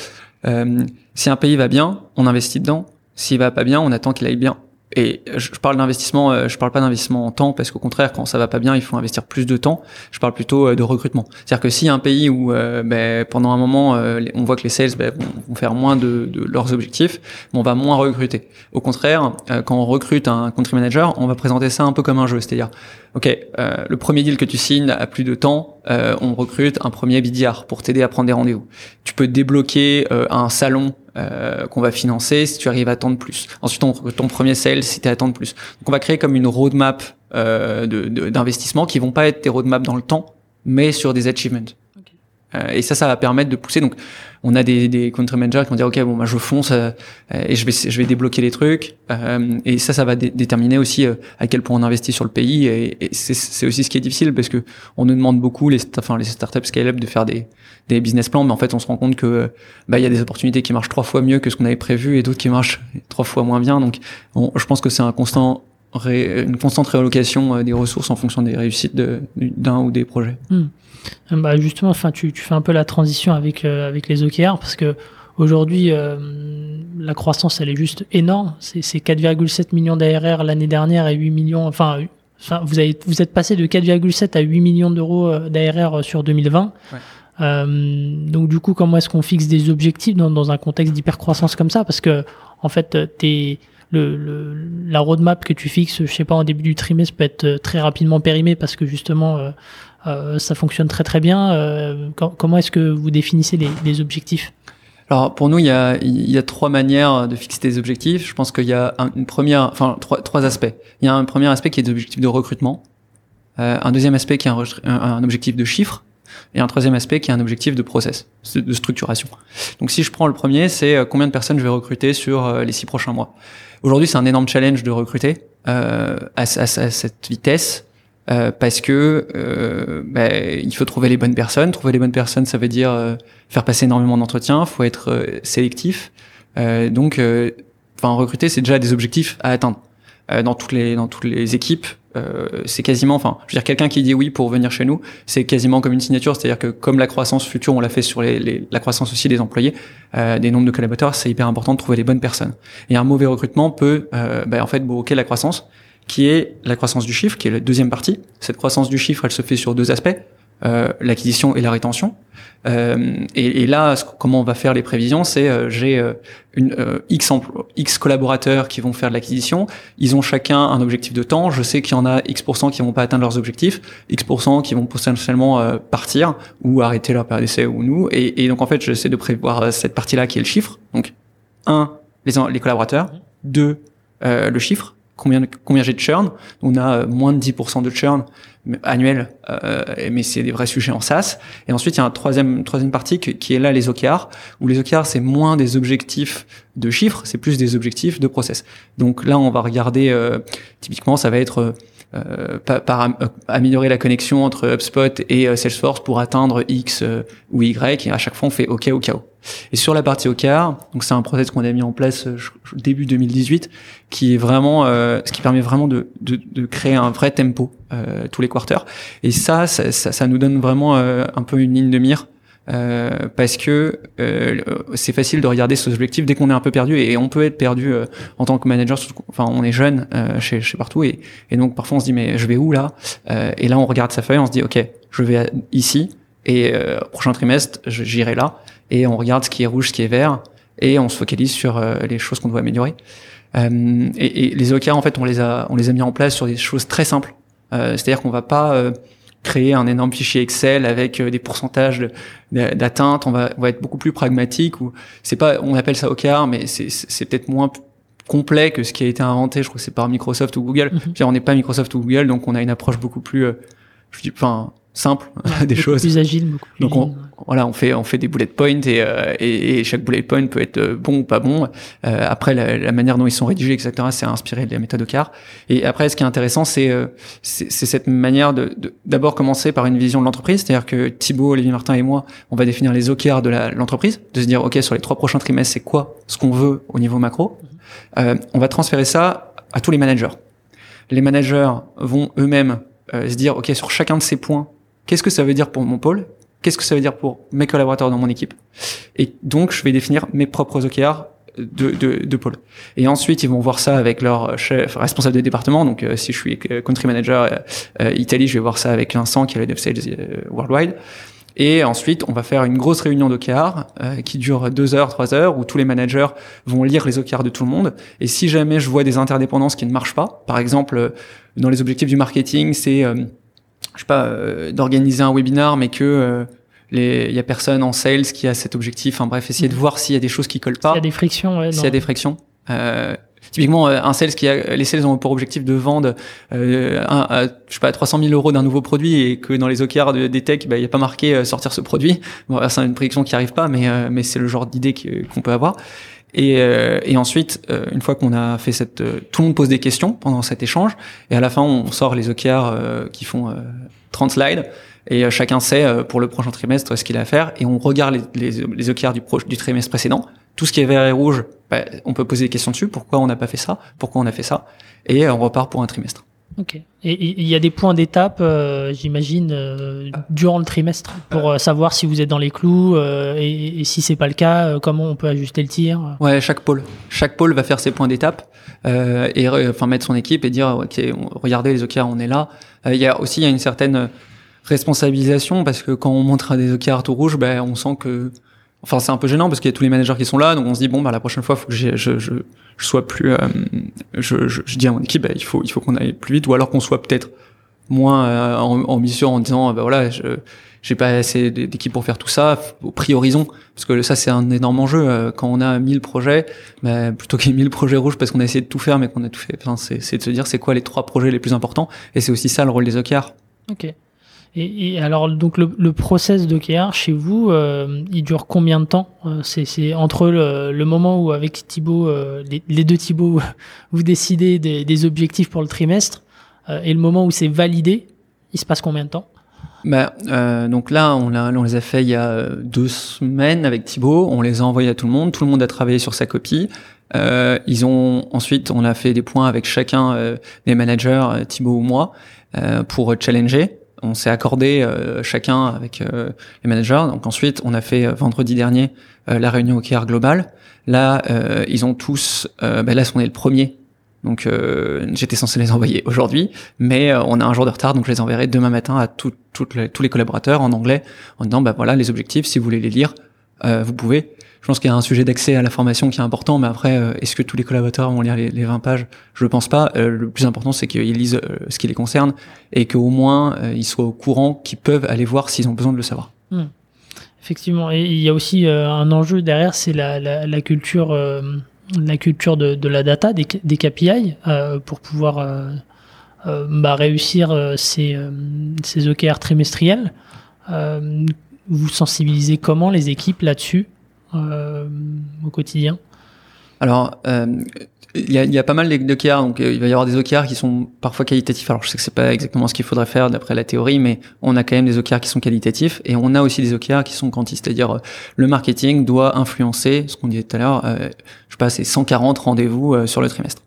Speaker 1: si un pays va bien, on investit dedans. S'il va pas bien, on attend qu'il aille bien. Et je parle d'investissement, euh, je parle pas d'investissement en temps parce qu'au contraire, quand ça va pas bien, il faut investir plus de temps. Je parle plutôt euh, de recrutement. C'est-à-dire que si un pays où euh, ben, pendant un moment on voit que les sales ben, vont faire moins de, de leurs objectifs, on va moins recruter. Au contraire, quand on recrute un country manager, on va présenter ça un peu comme un jeu, c'est-à-dire, ok, le premier deal que tu signes a plus de temps, on recrute un premier BDR pour t'aider à prendre des rendez-vous. Tu peux débloquer un salon euh, qu'on va financer si tu arrives à attendre plus. Ensuite, ton, ton premier sale si tu attendre plus. Donc, on va créer comme une roadmap euh, d'investissement qui vont pas être des roadmaps dans le temps, mais sur des achievements. Euh, et ça, ça va permettre de pousser. Donc, on a des, des country managers qui vont dire, ok, bon, bah, je fonce euh, et je vais, je vais débloquer les trucs. Euh, et ça, ça va déterminer aussi euh, à quel point on investit sur le pays. Et, et c'est aussi ce qui est difficile parce que on nous demande beaucoup les, enfin, les startups scale-up de faire des, des business plans, mais en fait, on se rend compte que bah, il y a des opportunités qui marchent trois fois mieux que ce qu'on avait prévu et d'autres qui marchent trois fois moins bien. Donc, je pense que c'est un constant une constante réallocation des ressources en fonction des réussites d'un ou des projets.
Speaker 2: Hmm. Bah justement, enfin, tu, tu, fais un peu la transition avec, euh, avec les OKR parce que aujourd'hui, euh, la croissance, elle est juste énorme. C'est 4,7 millions d'ARR l'année dernière et 8 millions, enfin, enfin vous, avez, vous êtes passé de 4,7 à 8 millions d'euros euh, d'ARR sur 2020. Ouais. Euh, donc du coup, comment est-ce qu'on fixe des objectifs dans, dans un contexte d'hypercroissance comme ça? Parce que en fait, t'es le, le, la roadmap que tu fixes, je sais pas, en début du trimestre peut être très rapidement périmée parce que justement, euh, euh, ça fonctionne très très bien. Euh, comment est-ce que vous définissez les, les objectifs?
Speaker 1: Alors pour nous, il y, a, il y a trois manières de fixer des objectifs. Je pense qu'il y a une première, enfin trois, trois aspects. Il y a un premier aspect qui est des objectifs de recrutement, euh, un deuxième aspect qui est un, un, objectif de chiffre, et un troisième aspect qui est un objectif de process, de structuration. Donc si je prends le premier, c'est combien de personnes je vais recruter sur les six prochains mois. Aujourd'hui, c'est un énorme challenge de recruter à, à, à, cette vitesse euh, parce que euh, bah, il faut trouver les bonnes personnes. Trouver les bonnes personnes, ça veut dire euh, faire passer énormément d'entretiens. Faut être euh, sélectif. donc, enfin, recruter, c'est déjà des objectifs à atteindre dans toutes les dans toutes les équipes. c'est quasiment, enfin, je veux dire, quelqu'un qui dit oui pour venir chez nous, c'est quasiment comme une signature. C'est-à-dire que comme la croissance future, on l'a fait sur les, les, la croissance aussi des employés, des nombres de collaborateurs, c'est hyper important de trouver les bonnes personnes. Et un mauvais recrutement peut, bah, en fait, bloquer la croissance qui est la croissance du chiffre, qui est la deuxième partie. Cette croissance du chiffre, elle se fait sur deux aspects, euh, l'acquisition et la rétention. Euh, et, et, là, comment on va faire les prévisions, c'est euh, j'ai euh, une euh, x x collaborateurs qui vont faire de l'acquisition. Ils ont chacun un objectif de temps. Je sais qu'il y en a x qui vont pas atteindre leurs objectifs, x qui vont potentiellement partir ou arrêter leur période d'essai ou nous. Et, et, donc en fait, j'essaie de prévoir cette partie-là qui est le chiffre. Donc un, les, les collaborateurs. Deux, le chiffre combien, combien j'ai de churn. On a euh, moins de 10% de churn annuel, euh, mais c'est des vrais sujets en SaaS. Et ensuite, il y a un troisième, troisième partie qui, est là, les OKR, où les OKR, c'est moins des objectifs de chiffres, c'est plus des objectifs de process. Donc là, on va regarder, euh, typiquement, ça va être euh, par, euh, améliorer la connexion entre HubSpot et euh, Salesforce pour atteindre X ou Y. Et à chaque fois, on fait OK au chaos. Et sur la partie OKR, donc c'est un process qu'on a mis en place début 2018, qui est vraiment ce qui permet vraiment de, de, de créer un vrai tempo tous les quarters. Et ça, ça, ça, ça nous donne vraiment un peu une ligne de mire euh, parce que euh, c'est facile de regarder ses objectifs dès qu'on est un peu perdu et on peut être perdu euh, en tant que manager. Enfin, on est jeune chez, chez partout et, et, donc parfois on se dit mais je vais où là? Et là on regarde sa feuille, on se dit ok, je vais ici et prochain trimestre j'irai là et on regarde ce qui est rouge, ce qui est vert et on se focalise sur les choses qu'on doit améliorer. Et, et, les OKR en fait on les a on les a mis en place sur des choses très simples. C'est-à-dire qu'on va pas créer un énorme fichier Excel avec euh, des pourcentages d'atteinte. On va, on va être beaucoup plus pragmatique. Ou c'est pas, on appelle ça OKR, mais c'est peut-être moins complet que ce qui a été inventé. Je crois que c'est par Microsoft ou Google. Mm On n'est pas Microsoft ou Google, donc on a une approche beaucoup plus, euh, je dis, enfin, simple des choses.
Speaker 2: Plus agile, beaucoup
Speaker 1: Donc on, voilà, on fait on fait des bullet points et, euh, et, et, chaque bullet point peut être bon ou pas bon. Euh, après la, la, manière dont ils sont rédigés, etc. C'est inspiré de la méthode OKR. Et après, ce qui est intéressant, c'est euh, c'est cette manière de d'abord commencer par une vision de l'entreprise, c'est-à-dire que Thibaut, Olivier Martin et moi, on va définir les OKR de l'entreprise, de se dire ok sur les trois prochains trimestres, c'est quoi ce qu'on veut au niveau macro? Euh, on va transférer ça à tous les managers. Les managers vont eux-mêmes se dire ok sur chacun de ces points Qu'est-ce que ça veut dire pour mon pôle? Qu'est-ce que ça veut dire pour mes collaborateurs dans mon équipe? Et donc, je vais définir mes propres OKR de, de, de pôle. Et ensuite, ils vont voir ça avec leur chef responsable de département. Donc, euh, si je suis country manager euh, Italie, je vais voir ça avec Vincent, qui est le dev sales euh, worldwide. Et ensuite, on va faire une grosse réunion d'OKR euh, qui dure deux heures, trois heures, où tous les managers vont lire les OKR de tout le monde. Et si jamais je vois des interdépendances qui ne marchent pas, par exemple, dans les objectifs du marketing, c'est je sais pas, euh, d'organiser un webinar, mais que euh, il y a personne en sales qui a cet objectif. Enfin bref, essayer de mhm. voir s'il y a des choses qui collent pas.
Speaker 2: S'il y a des frictions, ouais,
Speaker 1: S'il y a des frictions. Euh, typiquement, euh, un sales qui a, les sales ont pour objectif de vendre, euh, un, je sais pas, 300 000 euros d'un nouveau produit et que dans les OKR de, des tech, bah, il n'y a pas marqué sortir ce produit. Bon, c'est une prédiction qui arrive pas, mais mais c'est le genre d'idée qu'on peut avoir. Et, euh, et ensuite, euh, une fois qu'on a fait cette, euh, tout le monde pose des questions pendant cet échange, et à la fin, on sort les OKR qui font 30 slides, et chacun sait pour le prochain trimestre ce qu'il a à faire, et on regarde les, les, les du, du trimestre précédent. Tout ce qui est vert et rouge, bah, on peut poser des questions dessus. Pourquoi on n'a pas fait ça? Pourquoi on a fait ça? Et on repart pour un trimestre.
Speaker 2: Ok. Et il y a des points d'étape, euh, j'imagine, euh, durant le trimestre pour euh, savoir si vous êtes dans les clous et, et, si c'est pas le cas, comment on peut ajuster le tir.
Speaker 1: Ouais, chaque pôle, chaque pôle va faire ses points d'étape et enfin mettre son équipe et dire ok, regardez les OKR, on est là. Il y a aussi il y a une certaine responsabilisation parce que quand on montre des OKR tout rouge, ben on sent que Enfin, c'est un peu gênant parce qu'il y a tous les managers qui sont là, donc on se dit bon, bah la prochaine fois, faut que je, je, je, sois plus. Euh, je, je, dis à mon équipe, bah, il faut, il faut qu'on aille plus vite, ou alors qu'on soit peut-être moins euh, ambitieux en disant, bah voilà, je j'ai pas assez d'équipe pour faire tout ça. Priorisons parce que ça c'est un énorme enjeu euh, quand on a 1000 projets, bah, plutôt qu'il y ait 1000 projets rouges parce qu'on a essayé de tout faire mais qu'on a tout fait. Enfin, c'est de se dire c'est quoi les trois projets les plus importants? Et c'est aussi ça le rôle des OKR.
Speaker 2: Ok. Et, alors, donc le, le process d'OKR chez vous, euh, il dure combien de temps euh, C'est entre le, moment où avec Thibaut, euh, les, deux Thibaut, vous décidez des, des, objectifs pour le trimestre et le moment où c'est validé, il se passe combien de temps?
Speaker 1: Bah, donc là, on, on, les a fait il y a deux semaines avec Thibaut. On les a envoyés à tout le monde. Tout le monde a travaillé sur sa copie. Euh, ils ont ensuite, on a fait des points avec chacun des managers, Thibaut ou moi, pour challenger on s'est accordé euh, chacun avec euh, les managers. Donc ensuite, on a fait euh, vendredi dernier la réunion OKR globale. Là, ils ont tous, ben là, on est le premier. Donc j'étais censé les envoyer aujourd'hui, mais on a un jour de retard, donc je les enverrai demain matin à tout, les, tous les collaborateurs en anglais en disant, bah voilà, les objectifs, si vous voulez les lire, vous pouvez. Je pense qu'il y a un sujet d'accès à la formation qui est important, mais après, euh, est-ce que tous les collaborateurs vont lire les, les 20 pages? Je ne pense pas. Euh, le plus important, c'est qu'ils lisent euh, ce qui les concerne et qu'au moins, ils soient au courant, qu'ils peuvent aller voir s'ils ont besoin de le savoir.
Speaker 2: Hmm. Effectivement. Et il y a aussi un enjeu derrière, c'est la, culture, la culture de, la data, des, des KPI, pour pouvoir bah, réussir ces, ces OKR trimestriels. Vous sensibilisez comment les équipes là-dessus euh, au quotidien?
Speaker 1: Alors, euh, il y, a, y, a, pas mal d'OKR, donc euh, il va y avoir des OKR qui sont parfois qualitatifs. Alors je sais que c'est pas exactement ce qu'il faudrait faire d'après la théorie, mais on a quand même des OKR qui sont qualitatifs et on a aussi des OKR qui sont quantiques, c'est-à-dire le marketing doit influencer ce qu'on disait tout à l'heure. Euh, je sais pas, c'est 140 rendez-vous sur le trimestre.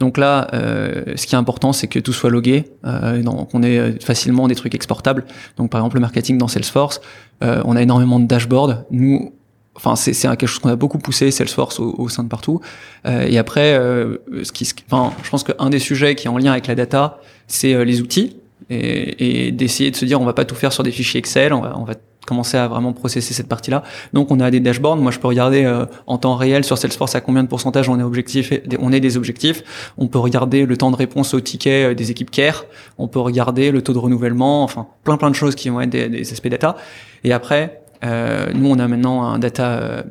Speaker 1: Donc là, euh, ce qui est important, c'est que tout soit logué, euh, donc on ait facilement des trucs exportables. Donc par exemple, le marketing dans Salesforce, euh, on a énormément de dashboards. Nous, Enfin, c'est quelque chose qu'on a beaucoup poussé Salesforce au, sein de partout. Euh, et après, euh, ce qui, enfin, je pense qu'un des sujets qui est en lien avec la data, c'est euh, les outils et, et d'essayer de se dire on va pas tout faire sur des fichiers Excel, on va commencer à vraiment processer cette partie-là. Donc on a des dashboards. Moi, je peux regarder euh, en temps réel sur Salesforce à combien de pourcentage on est objectif, on est des objectifs. On peut regarder le temps de réponse aux tickets euh, des équipes care. On peut regarder le taux de renouvellement. Enfin, plein plein de choses qui vont être des, aspects data. Et après, euh, nous, on a maintenant un data euh,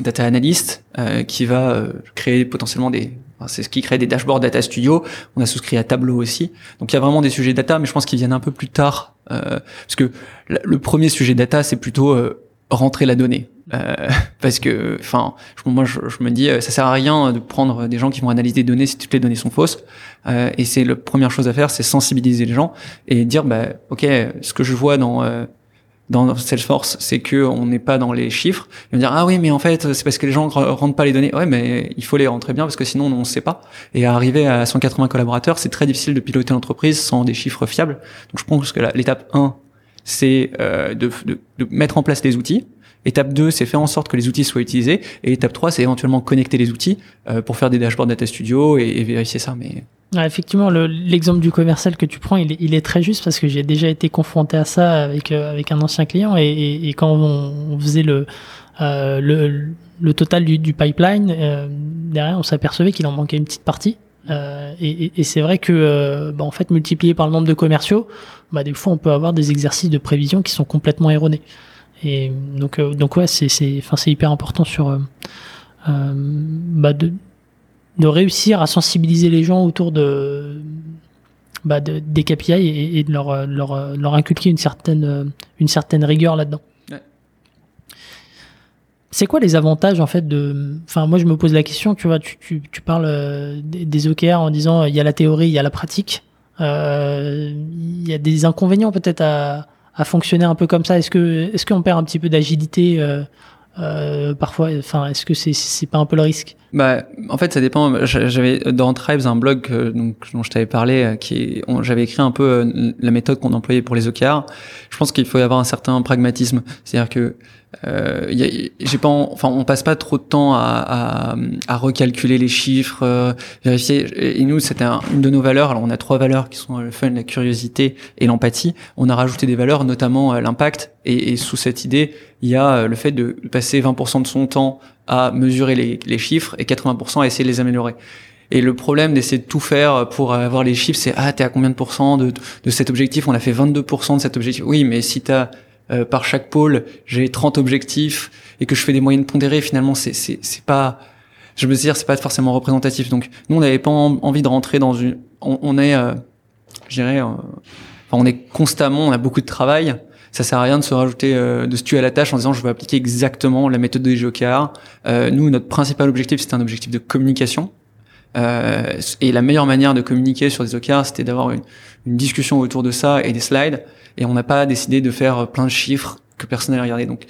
Speaker 1: data analyst euh, qui va créer potentiellement des c'est ce qui crée des dashboards Data Studio. On a souscrit à Tableau aussi. Donc il y a vraiment des sujets data, mais je pense qu'ils viennent un peu plus tard. Euh, parce que le premier sujet data, c'est plutôt euh, rentrer la donnée. Euh, parce que, enfin, moi je, me dis, ça sert à rien de prendre des gens qui vont analyser des données si toutes les données sont fausses. et c'est la première chose à faire, c'est sensibiliser les gens et dire, bah, ok, ce que je vois dans dans Salesforce, c'est que on n'est pas dans les chiffres. Ils vont dire ah oui mais en fait c'est parce que les gens rentrent pas les données. Ouais mais il faut les rentrer bien parce que sinon on ne sait pas. Et arriver à 180 collaborateurs, c'est très difficile de piloter l'entreprise sans des chiffres fiables. Donc je pense que l'étape 1 c'est euh, de, de, de, mettre en place les outils. Étape 2, c'est faire en sorte que les outils soient utilisés. Et étape 3, c'est éventuellement connecter les outils euh, pour faire des dashboards Data Studio et, et vérifier ça. Mais
Speaker 2: effectivement, l'exemple du commercial que tu prends, il est, très juste parce que j'ai déjà été confronté à ça avec, euh, avec un ancien client et, quand on, faisait le, euh, le, le, total du, pipeline, euh, derrière, on s'apercevait qu'il en manquait une petite partie. Et, c'est vrai que, bah, en fait, multiplié par le nombre de commerciaux, bah, des fois, on peut avoir des exercices de prévision qui sont complètement erronés. Et donc, donc ouais, c'est, c'est hyper important sur, bah, de, de réussir à sensibiliser les gens autour de, bah, de des KPI et, et de leur, leur, leur, inculquer une certaine, une certaine rigueur là-dedans. C'est quoi les avantages en fait de Enfin, moi je me pose la question. Tu vois, tu, tu, tu parles euh, des OKR en disant il y a la théorie, il y a la pratique. Euh, il y a des inconvénients peut-être à, à fonctionner un peu comme ça. Est-ce que est-ce qu'on perd un petit peu d'agilité euh, euh, parfois, enfin, est-ce que c'est c'est pas un peu le risque?
Speaker 1: Bah, en fait, ça dépend. J'avais dans Tribes un blog donc dont je t'avais parlé, euh, qui j'avais écrit un peu euh, la méthode qu'on employait pour les OKR. Je pense qu'il faut y avoir un certain pragmatisme, c'est-à-dire que euh, j'ai pas, enfin, on passe pas trop de temps à, à, à recalculer les chiffres, euh, vérifier. Et nous, c'était une de nos valeurs. Alors, on a trois valeurs qui sont le fun, la curiosité et l'empathie. On a rajouté des valeurs, notamment euh, l'impact. Et, et, sous cette idée, il y a euh, le fait de passer 20% de son temps à mesurer les, les chiffres et 80% à essayer de les améliorer. Et le problème d'essayer de tout faire pour avoir les chiffres, c'est ah t'es à combien de pourcents de, de cet objectif? On a fait 22% de cet objectif. Oui, mais si t'as euh, par chaque pôle, j'ai 30 objectifs et que je fais des moyennes pondérées, finalement, c'est c'est c'est pas je veux dire, c'est pas forcément représentatif. Donc nous, on n'avait pas envie de rentrer dans une on, on est euh, je dirais euh, on est constamment, on a beaucoup de travail. Ça sert à rien de se rajouter, euh, de se tuer à la tâche en disant je vais appliquer exactement la méthode de GOKR. Euh, nous, notre principal objectif, c'était un objectif de communication. Euh, et la meilleure manière de communiquer sur des OKR, c'était d'avoir une, une, discussion autour de ça et des slides. Et on n'a pas décidé de faire plein de chiffres que personne n'allait regarder. Donc,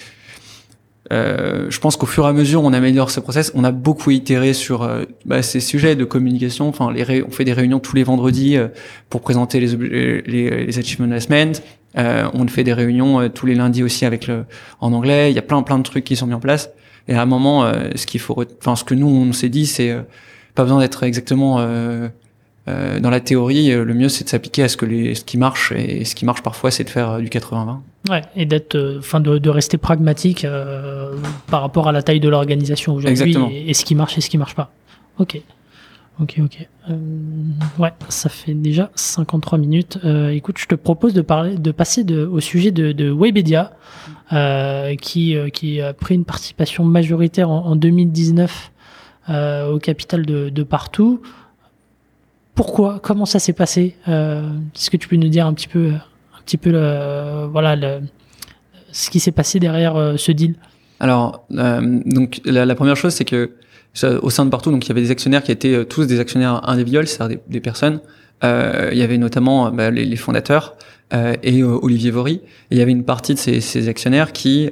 Speaker 1: euh, je pense qu'au fur et à mesure, on améliore ce process. On a beaucoup itéré sur euh, bah, ces sujets de communication. Enfin, les on fait des réunions tous les vendredis euh, pour présenter les, les, les achievements de la semaine. Euh, on fait des réunions tous les lundis aussi avec le en anglais. Il y a plein plein de trucs qui sont mis en place. Et à un moment, ce qu'il faut, enfin, ce que nous on s'est dit, c'est pas besoin d'être exactement euh, dans la théorie, euh, le mieux c'est de s'appliquer à ce que les, ce qui marche et ce qui marche parfois c'est de faire euh, du 80-20.
Speaker 2: Ouais, et d'être, enfin, de, de, rester pragmatique euh, par rapport à la taille de l'organisation aujourd'hui et, et, ce qui marche et ce qui marche pas. Ok, ok, ok. Euh, ouais, ça fait déjà 53 minutes. Euh, écoute, je te propose de parler, de passer au sujet de, de Webedia, qui qui a pris une participation majoritaire en, en 2019 au capital de, de partout pourquoi? Comment ça s'est passé? Euh, Est-ce que tu peux nous dire un petit peu, un petit peu, le, voilà, ce qui s'est passé derrière euh, ce deal?
Speaker 1: Alors, euh, donc la, première chose, c'est que au sein de partout, donc il y avait des actionnaires qui étaient tous des actionnaires individuels, c'est-à-dire des, personnes. il y avait notamment bah, les, les, fondateurs et Olivier Vory. Il y avait une partie de ces, ces actionnaires qui,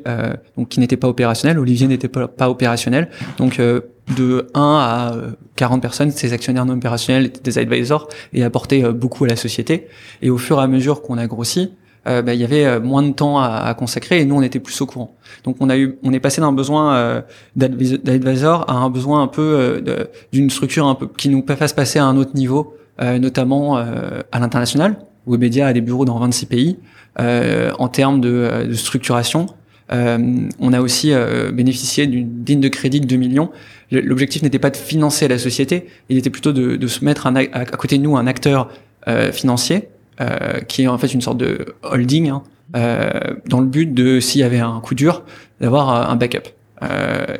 Speaker 1: donc qui n'étaient pas opérationnels. Olivier n'était pas, pas opérationnel, donc de 1 à 40 personnes, ces actionnaires non opérationnels étaient des advisors et apportaient euh, beaucoup à la société. Et au fur et à mesure qu'on a grossi, euh, bah, il y avait euh, moins de temps à, à, consacrer et nous on était plus au courant. Donc on a eu, on est passé d'un besoin euh, d'advisor à un besoin un peu d'une structure un peu qui nous fasse passer à un autre niveau, notamment à l'international. Webedia a des bureaux dans 26 pays. en termes de, de structuration, euh, on a aussi euh, bénéficié d'une ligne de crédit de 2 millions. L'objectif n'était pas de financer la société, il était plutôt de, de se mettre un, à, côté de nous un acteur euh, financier euh, qui est en fait une sorte de holding hein, euh, dans le but de, s'il y avait un coup dur, d'avoir un backup.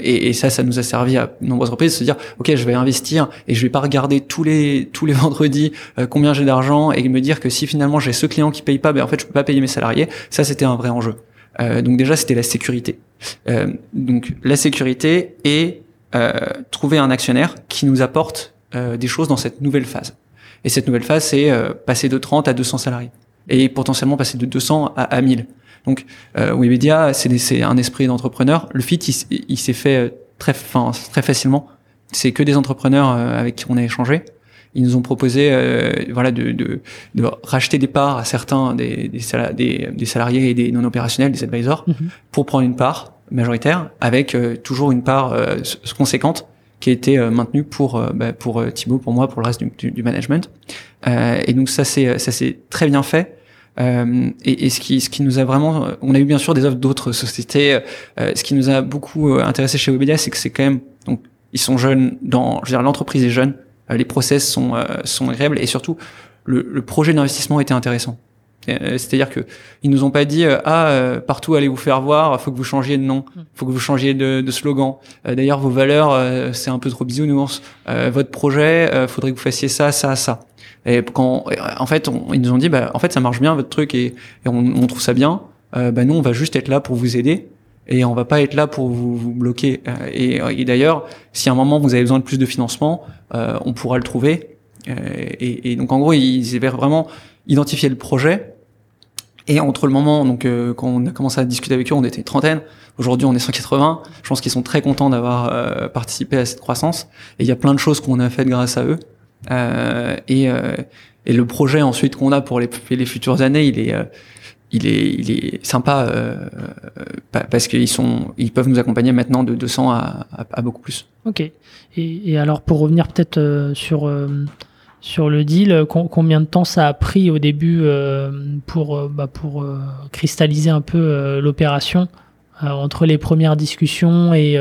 Speaker 1: Et, et, ça, ça nous a servi à nombreuses reprises de se dire, ok, je vais investir et je vais pas regarder tous les tous les vendredis combien j'ai d'argent et me dire que si finalement j'ai ce client qui paye pas, ben en fait je peux pas payer mes salariés. Ça, c'était un vrai enjeu. Euh, donc déjà, c'était la sécurité. Euh, donc la sécurité et euh, trouver un actionnaire qui nous apporte des choses dans cette nouvelle phase. Et cette nouvelle phase, c'est passer de 30 à 200 salariés et potentiellement passer de 200 à, à 1000. Donc euh, Webedia, c'est un esprit d'entrepreneur. Le fit, il, il s'est fait très, fin, très facilement. C'est que des entrepreneurs avec qui on a échangé ils nous ont proposé euh, voilà de, de, de, racheter des parts à certains des, des, des, salariés et des non opérationnels, des advisors, mhm. pour prendre une part majoritaire avec euh, toujours une part euh, conséquente qui a été euh, maintenue pour bah, pour Thibaut, pour moi, pour le reste du, du, management. et donc ça c'est ça c'est très bien fait. Euh, et, et, ce qui ce qui nous a vraiment on a eu bien sûr des offres d'autres sociétés euh, ce qui nous a beaucoup intéressé chez Webedia c'est que c'est quand même donc ils sont jeunes dans je veux dire l'entreprise est jeune euh, les process sont euh, sont agréables et surtout le, le projet d'investissement était intéressant. Euh, c'est-à-dire que ils nous ont pas dit ah partout allez vous faire voir, faut que vous changiez de nom, hmm. faut que vous changiez de, de slogan. D'ailleurs vos valeurs c'est un peu trop bisounours. votre projet faudrait que vous fassiez ça, ça, ça. Et quand en fait ils nous ont dit bah en fait ça marche bien votre truc et, et on, on, trouve ça bien. bah nous on va juste être là pour vous aider et on va pas être là pour vous, vous bloquer. Euh, et, et d'ailleurs, si à un moment vous avez besoin de plus de financement, euh, on pourra le trouver. Euh, et, et, donc en gros, ils avaient vraiment identifié le projet. Et entre le moment donc euh, quand on a commencé à discuter avec eux, on était trentaine. Aujourd'hui, on est 180. Je pense qu'ils sont très contents d'avoir euh, participé à cette croissance. Et il y a plein de choses qu'on a faites grâce à eux. et, et le projet ensuite qu'on a pour les, les futures années, il est il est, il est sympa euh, parce qu'ils sont, ils peuvent nous accompagner maintenant de 200 à, à, beaucoup plus.
Speaker 2: Ok. Et, et alors pour revenir peut-être euh, sur euh, sur le deal, combien de temps ça a pris au début pour bah, pour cristalliser un peu l'opération entre les premières discussions et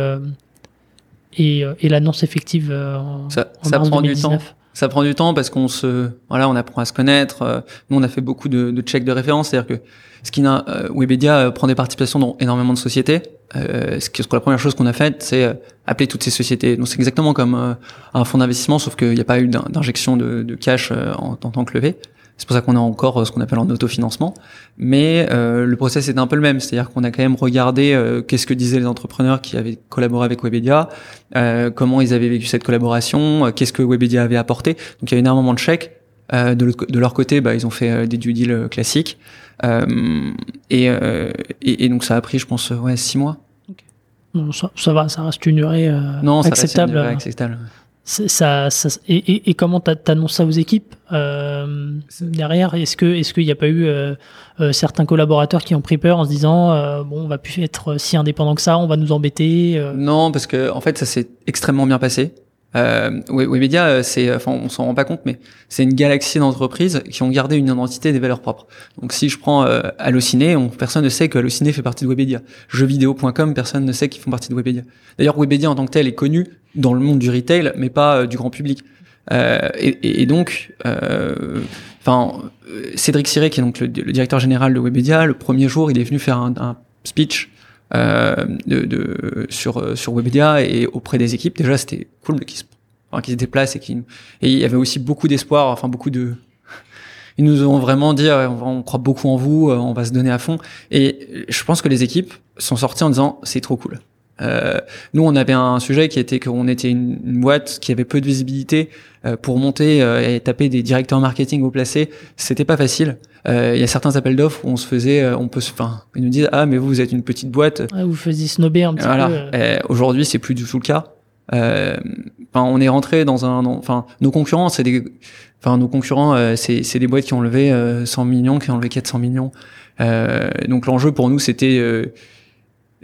Speaker 2: et, et l'annonce effective en,
Speaker 1: ça, ça prend du temps ça prend du temps parce qu'on se, voilà, on apprend à se connaître. Euh, nous, on a fait beaucoup de, de checks de référence, c'est-à-dire que ce qui euh, Webedia euh, prend des participations dans énormément de sociétés. Euh, ce que, la première chose qu'on a faite, c'est appeler toutes ces sociétés. Donc c'est exactement comme un fonds d'investissement, sauf qu'il n'y a pas eu d'injection de, de, cash en, en, tant que levée. C'est pour ça qu'on a encore euh, ce qu'on appelle en autofinancement. Mais euh, le process est un peu le même, c'est-à-dire qu'on a quand même regardé euh, qu'est-ce que disaient les entrepreneurs qui avaient collaboré avec Webedia, euh, comment ils avaient vécu cette collaboration, qu'est-ce que Webedia avait apporté. Donc il y a énormément de chèques. De, de, leur côté, bah, ils ont fait des due deals classiques. Et, et, et, donc ça a pris, je pense, ouais, six mois.
Speaker 2: Okay. ça, ça, va, ça reste une durée
Speaker 1: non, ça
Speaker 2: acceptable.
Speaker 1: Reste une durée acceptable
Speaker 2: ça, ça, et, comment t'annonces ça aux équipes euh, derrière? Est-ce que est-ce qu'il n'y a pas eu euh, euh, certains collaborateurs qui ont pris peur en se disant euh, bon on va plus être si indépendant que ça, on va nous embêter euh?
Speaker 1: Non, parce que en fait ça s'est extrêmement bien passé. Euh, Webedia, euh, c'est, enfin, on s'en rend pas compte, mais c'est une galaxie d'entreprises qui ont gardé une identité des valeurs propres. Donc, si je prends euh, Allociné, on, personne ne sait que Allociné fait partie de Webedia. Jeuxvideo.com, personne ne sait qu'ils font partie de Webedia. D'ailleurs, Webedia en tant que tel est connu dans le monde du retail, mais pas euh, du grand public. Euh, et, et, donc, euh, enfin, Cédric Siré, qui est donc le, directeur général de Webedia, le premier jour, il est venu faire un, un speech euh, de, de, sur sur Webedia et auprès des équipes. Déjà, c'était cool qu'ils se, enfin, se déplacent et qui et il y avait aussi beaucoup d'espoir, enfin beaucoup de ils nous ont vraiment dit on, croit beaucoup en vous, on va se donner à fond. Et je pense que les équipes sont sorties en disant c'est trop cool. Euh, nous, on avait un sujet qui était qu'on était une, une, boîte qui avait peu de visibilité euh, pour monter euh, et taper des directeurs marketing au placé. C'était pas facile. Euh, il y a certains appels d'offres où on se faisait, euh, on peut, enfin, ils nous disent ah mais vous vous êtes une petite boîte.
Speaker 2: Ouais, vous faisiez snobber un petit
Speaker 1: voilà.
Speaker 2: peu.
Speaker 1: Aujourd'hui, c'est plus du tout le cas. Enfin, on est rentré dans un, enfin, nos concurrents, c'est des, enfin, nos concurrents, c'est c'est des boîtes qui ont levé 100 millions, qui ont levé 400 millions. donc l'enjeu pour nous, c'était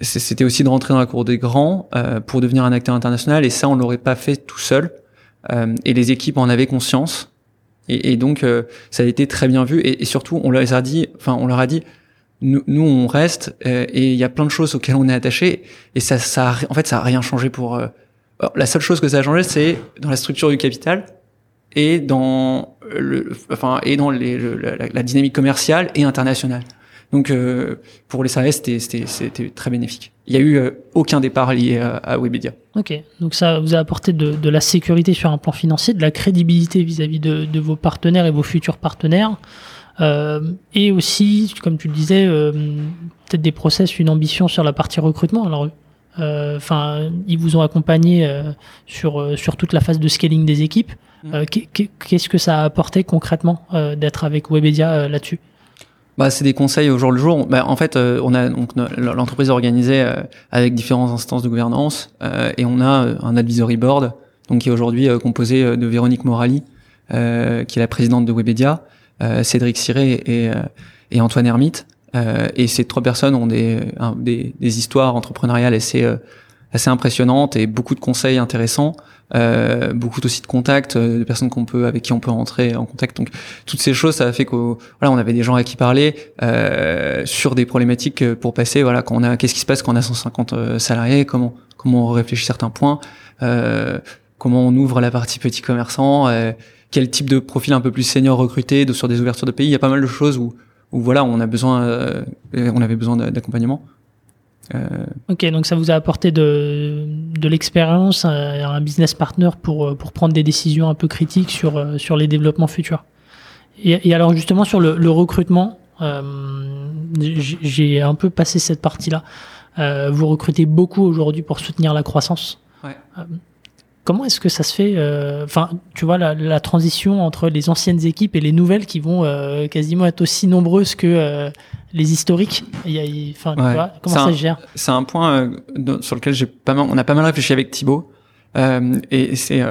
Speaker 1: c'était aussi de rentrer dans la cour des grands euh, pour devenir un acteur international et ça on l'aurait pas fait tout seul. Euh, et les équipes en avaient conscience. Et, donc euh, ça a été très bien vu. Et, surtout on leur a dit enfin on leur a dit nous, nous on reste euh, et il y a plein de choses auxquelles on est attaché. Et ça ça a, en fait ça a rien changé pour euh, la seule chose que ça a changé c'est dans la structure du capital et dans le enfin et dans les, le, la, la dynamique commerciale et internationale donc euh, pour les salariés, c'était très bénéfique. Il y a eu euh, aucun départ lié à, à, Webedia.
Speaker 2: Ok, donc ça vous a apporté de, de, la sécurité sur un plan financier, de la crédibilité vis-à-vis -vis de, de, vos partenaires et vos futurs partenaires, euh, et aussi, comme tu le disais, euh, peut-être des process, une ambition sur la partie recrutement. Alors, euh, enfin, ils vous ont accompagné euh, sur sur toute la phase de scaling des équipes. Mmh. Qu'est-ce que ça a apporté concrètement d'être avec Webedia là-dessus?
Speaker 1: Bah, c'est des conseils au jour le jour. Bah, en fait, euh, on a donc l'entreprise organisée euh, avec différentes instances de gouvernance euh, et on a un advisory board, donc qui est aujourd'hui composé de Véronique Morali, qui est la présidente de Webedia, Cédric Siré et, et Antoine Hermite. et ces trois personnes ont des, des, des histoires entrepreneuriales assez assez impressionnantes et beaucoup de conseils intéressants. Euh, beaucoup aussi de contacts, euh, de personnes qu'on peut avec qui on peut rentrer en contact. Donc toutes ces choses, ça a fait qu'on voilà, on avait des gens à qui parler euh, sur des problématiques euh, pour passer. Voilà, quand on a qu'est-ce qui se passe quand on a 150 euh, salariés, comment comment on réfléchit certains points, euh, comment on ouvre la partie petit commerçant, quel type de profil un peu plus senior recruté de, sur des ouvertures de pays. Il y a pas mal de choses où où voilà, on a besoin, on avait besoin d'accompagnement.
Speaker 2: Euh... Ok, donc ça vous a apporté de, de l'expérience, un, un, business partner pour, pour prendre des décisions un peu critiques sur, sur les développements futurs. Et, et alors justement sur le, le recrutement, euh, j'ai un peu passé cette partie-là. Euh, vous recrutez beaucoup aujourd'hui pour soutenir la croissance.
Speaker 1: Ouais.
Speaker 2: Euh, comment est-ce que ça se fait Enfin, tu vois, la, la, transition entre les anciennes équipes et les nouvelles qui vont euh, quasiment être aussi nombreuses que euh, les historiques? Il y a, enfin, ouais. tu vois, comment ça
Speaker 1: un,
Speaker 2: se gère?
Speaker 1: C'est un point euh, sur lequel j'ai pas mal, on a pas mal réfléchi avec Thibaut. et c'est,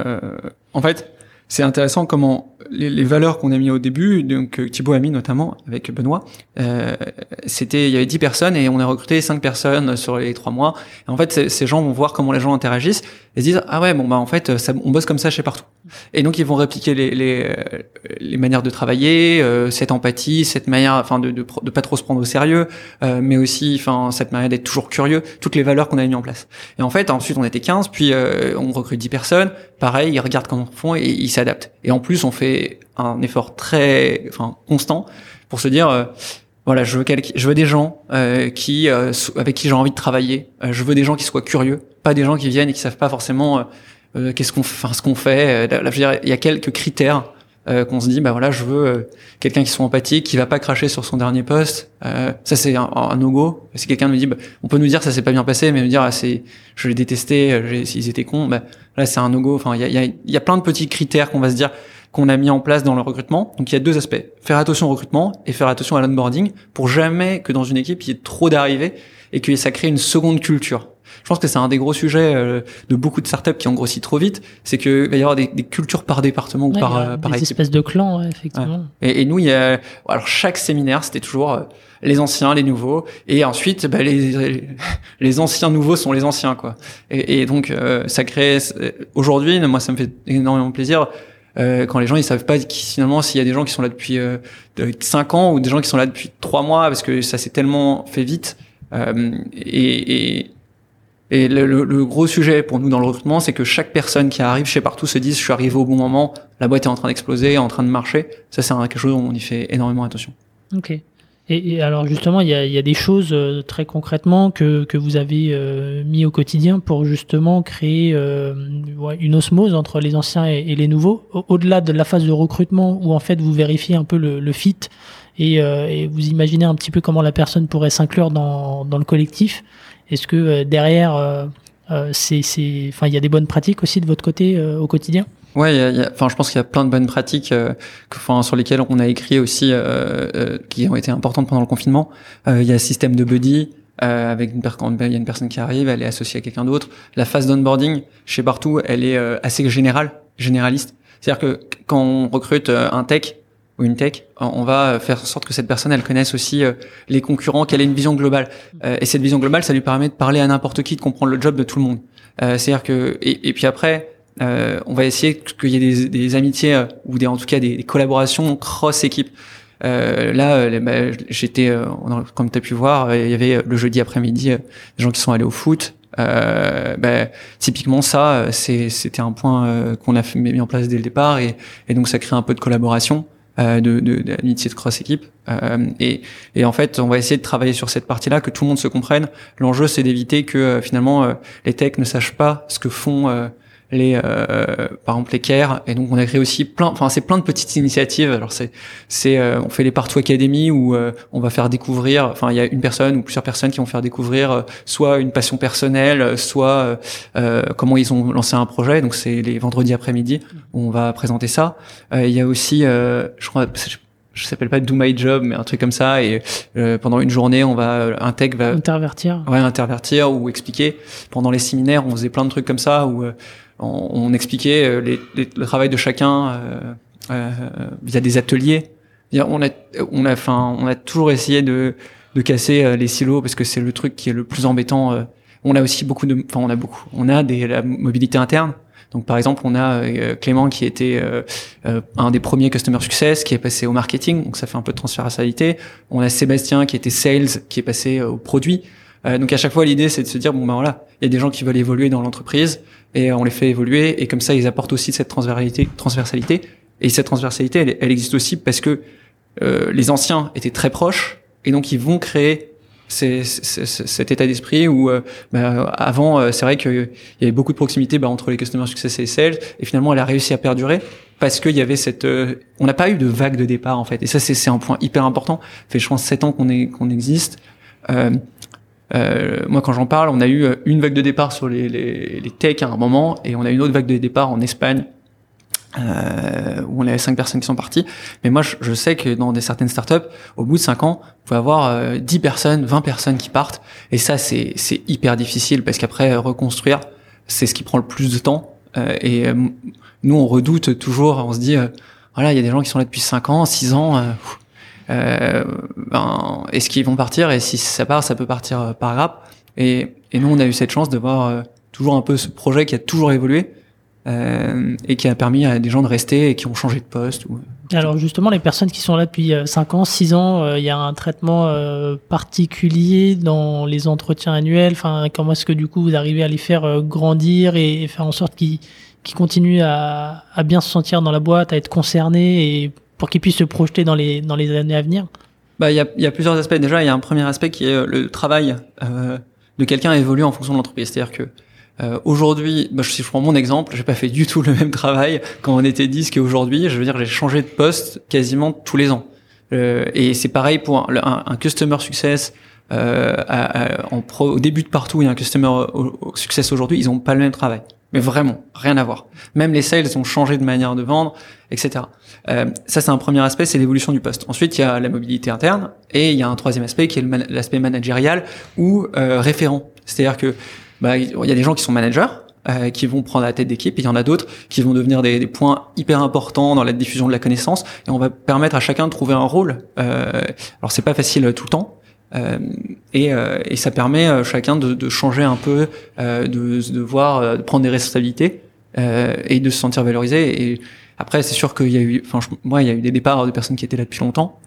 Speaker 1: en fait, c'est intéressant comment les, valeurs qu'on a mis au début, donc Thibaut a mis notamment avec Benoît, euh, c'était il y avait 10 personnes et on a recruté 5 personnes sur les 3 mois. Et en fait, ces gens vont voir comment les gens interagissent et se disent ah ouais bon bah en fait ça, on bosse comme ça chez partout. Et donc ils vont répliquer les les, les manières de travailler, euh, cette empathie, cette manière enfin de, de, de pas trop se prendre au sérieux, euh, mais aussi enfin cette manière d'être toujours curieux, toutes les valeurs qu'on a mis en place. Et en fait ensuite on était 15 puis euh, on recrute 10 personnes, pareil ils regardent comment on font et ils s'adaptent. Et en plus on fait un effort très enfin constant pour se dire euh, voilà, je veux, je veux des gens euh, qui, euh, avec qui j'ai envie de travailler. Euh, je veux des gens qui soient curieux, pas des gens qui viennent et qui savent pas forcément euh, qu'est-ce qu'on, enfin ce qu'on fait. Là, je veux dire, il y a quelques critères euh, qu'on se dit bah voilà je veux euh, quelqu'un qui soit empathique qui va pas cracher sur son dernier poste euh, ça c'est un, un no-go. Si quelqu'un nous dit bah, on peut nous dire ça s'est pas bien passé mais me dire ah, c'est je l'ai détesté ils étaient cons bah là c'est un no-go. Enfin il y a, y, a, y a plein de petits critères qu'on va se dire qu'on a mis en place dans le recrutement. Donc il y a deux aspects. Faire attention au recrutement et faire attention à l'onboarding pour jamais que dans une équipe il y ait trop d'arrivées et que ça crée une seconde culture je pense que c'est un des gros sujets euh, de beaucoup de startups qui ont grossi trop vite, c'est que va y avoir des, des, cultures par département ou par, euh, par
Speaker 2: des espèces de clans, ouais, effectivement.
Speaker 1: Ouais. Et, et, nous, il y a, alors chaque séminaire, c'était toujours euh, les anciens, les nouveaux, et ensuite, bah, les, les anciens nouveaux sont les anciens, quoi. Et, et donc, ça crée. Aujourd'hui, moi, ça me fait énormément plaisir. Euh, quand les gens ils savent pas qui, finalement s'il y a des gens qui sont là depuis euh, 5 ans ou des gens qui sont là depuis 3 mois parce que ça s'est tellement fait vite euh, et, et, et le, le, le, gros sujet pour nous dans le recrutement, c'est que chaque personne qui arrive chez Partout se dise je suis arrivé au bon moment, la boîte est en train d'exploser, en train de marcher. Ça, c'est quelque chose où on y fait énormément attention.
Speaker 2: Ok. Et, et alors justement, il y a, y a, des choses euh, très concrètement que, que vous avez euh, mis au quotidien pour justement créer euh, une osmose entre les anciens et, les nouveaux, au-delà de la phase de recrutement où en fait vous vérifiez un peu le, le fit et, euh, et, vous imaginez un petit peu comment la personne pourrait s'inclure dans, dans le collectif. Est-ce que euh, derrière, euh, euh, c'est, enfin, il y a des bonnes pratiques aussi de votre côté au quotidien?
Speaker 1: Ouais, enfin, je pense qu'il y a plein de bonnes pratiques, euh, enfin, sur lesquelles on a écrit aussi, euh, euh, qui ont été importantes pendant le confinement. il y a le système de buddy. avec une personne, il y a une personne qui arrive, elle est associée à quelqu'un d'autre. La phase d'onboarding chez Partout, elle est assez générale, généraliste. C'est-à-dire que quand on recrute un tech, ou une tech, on va faire en sorte que cette personne, elle connaisse aussi euh, les concurrents, qu'elle ait une vision globale. Euh, et cette vision globale, ça lui permet de parler à n'importe qui, de comprendre le job de tout le monde. Euh, C'est-à-dire que et, puis après, euh, on va essayer qu'il y ait des, amitiés euh, ou des, en tout cas des, collaborations cross équipe. Euh, là, bah, j'étais, comme tu as pu voir, il y avait le jeudi après-midi des gens qui sont allés au foot. Euh, bah, typiquement ça, c'était un point qu'on a mis en place dès le départ et donc ça crée un peu de collaboration. Euh, de, de, de de cross équipe. Euh, et, et, en fait, on va essayer de travailler sur cette partie-là, que tout le monde se comprenne. L'enjeu, c'est d'éviter que euh, finalement les techs ne sachent pas ce que font les euh, par exemple les CARE et donc on a créé aussi plein enfin c'est plein de petites initiatives. Alors c'est c'est euh, on fait les Partout Academy où euh, on va faire découvrir enfin il y a une personne ou plusieurs personnes qui vont faire découvrir euh, soit une passion personnelle soit euh, comment ils ont lancé un projet. Donc c'est les vendredis après-midi où on va présenter ça. Il y a aussi je crois je s'appelle pas do my job mais un truc comme ça. Et euh, pendant une journée on va un tech va
Speaker 2: intervertir.
Speaker 1: Ouais intervertir ou expliquer. Pendant les séminaires on faisait plein de trucs comme ça où on, on expliquait euh, les, les, le travail de chacun euh, euh, via des ateliers. On a, on a, enfin, on a toujours essayé de, de casser les silos parce que c'est le truc qui est le plus embêtant. On a aussi beaucoup de, enfin, on a beaucoup, on a des la mobilité interne. Donc par exemple, on a euh, Clément qui était euh, euh, un des premiers customer success qui est passé au marketing, donc ça fait un peu de transférabilité. On a Sébastien qui était sales qui est passé au produit. Donc à chaque fois l'idée c'est de se dire bon ben voilà, il y a des gens qui veulent évoluer dans l'entreprise et on les fait évoluer et comme ça ils apportent aussi cette transversalité transversalité. Et cette transversalité elle, existe aussi parce que euh, les anciens étaient très proches et donc ils vont créer ces, ces, cet état d'esprit où euh, bah, avant euh, c'est vrai qu'il y avait beaucoup de proximité bah, entre les customer success et les sales et finalement elle a réussi à perdurer parce qu'il y avait cette euh, on n'a pas eu de vague de départ en fait. Et ça c'est un point hyper important. Fait je pense sept ans qu'on est qu'on existe. Euh, euh, moi, quand j'en parle, on a eu une vague de départ sur les, les, les techs à un moment, et on a une autre vague de départ en Espagne, euh, où on avait cinq personnes qui sont parties. Mais moi, je, je, sais que dans des certaines startups, au bout de cinq ans, vous pouvez avoir euh, 10 personnes, 20 personnes qui partent, et ça, c'est hyper difficile parce qu'après reconstruire, c'est ce qui prend le plus de temps. Euh, et euh, nous, on redoute toujours, on se dit, euh, voilà, il y a des gens qui sont là depuis 5 ans, 6 ans. Euh, ben, est-ce qu'ils vont partir Et si ça part, ça peut partir par rap. Et, nous, on a eu cette chance de voir toujours un peu ce projet qui a toujours évolué euh, et qui a permis à des gens de rester et qui ont changé de poste.
Speaker 2: Alors justement, les personnes qui sont là depuis 5 ans, 6 ans, il euh, y a un traitement euh, particulier dans les entretiens annuels. Enfin, comment est-ce que du coup vous arrivez à les faire euh, grandir et, faire en sorte qu'ils qu'ils continuent à, à, bien se sentir dans la boîte, à être concernés et pour qu'ils puissent se projeter dans les dans les années à venir
Speaker 1: Bah, il y a, y a plusieurs aspects. Déjà, il y a un premier aspect qui est le travail de quelqu'un évolue en fonction de l'entreprise. C'est-à-dire que Euh, aujourd'hui, bah, si je prends mon exemple, j'ai pas fait du tout le même travail quand on était 10 qu'aujourd'hui. Je veux dire, j'ai changé de poste quasiment tous les ans. Euh, et c'est pareil pour un, un, customer success. Euh, en pro, au début de partout, il y a un customer success aujourd'hui. Ils ont pas le même travail. Mais vraiment, rien à voir. Même les sales ont changé de manière de vendre, etc. Euh, ça, c'est un premier aspect, c'est l'évolution du poste. Ensuite, il y a la mobilité interne et il y a un troisième aspect qui est l'aspect managérial ou euh, référent. C'est-à-dire que bah, il y a des gens qui sont managers, euh, qui vont prendre la tête d'équipe, et il y en a d'autres qui vont devenir des, des, points hyper importants dans la diffusion de la connaissance, et on va permettre à chacun de trouver un rôle. Euh, alors c'est pas facile tout le temps, euh, et, euh, et, ça permet à chacun de, de, changer un peu, euh, de, de voir, de prendre des responsabilités et de se sentir valorisé. Et après, c'est sûr qu'il y a eu, enfin moi, il y a eu des départs de personnes qui étaient là depuis longtemps,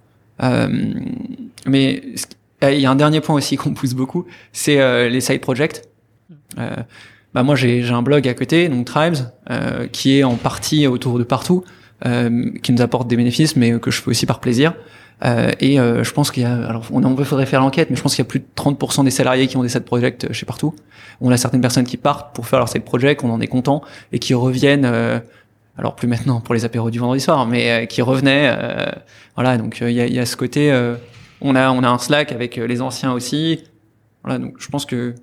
Speaker 1: mais il y a un dernier point aussi qu'on pousse beaucoup, c'est les side projects. Euh, bah moi j'ai un blog à côté, donc Tribes, euh, qui est en partie autour de partout, euh, qui nous apporte des bénéfices, mais que je fais aussi par plaisir. Euh, et euh, je pense qu'il y a, alors on, on faudrait faire l'enquête, mais je pense qu'il y a plus de 30% des salariés qui ont des side projects chez partout. On a certaines personnes qui partent pour faire leur side project, on en est content, et qui reviennent. alors plus maintenant pour les apéros du vendredi soir, mais qui revenaient. voilà, donc il y a, y, a, ce côté. on a on a un Slack avec les anciens aussi. Voilà, donc je pense que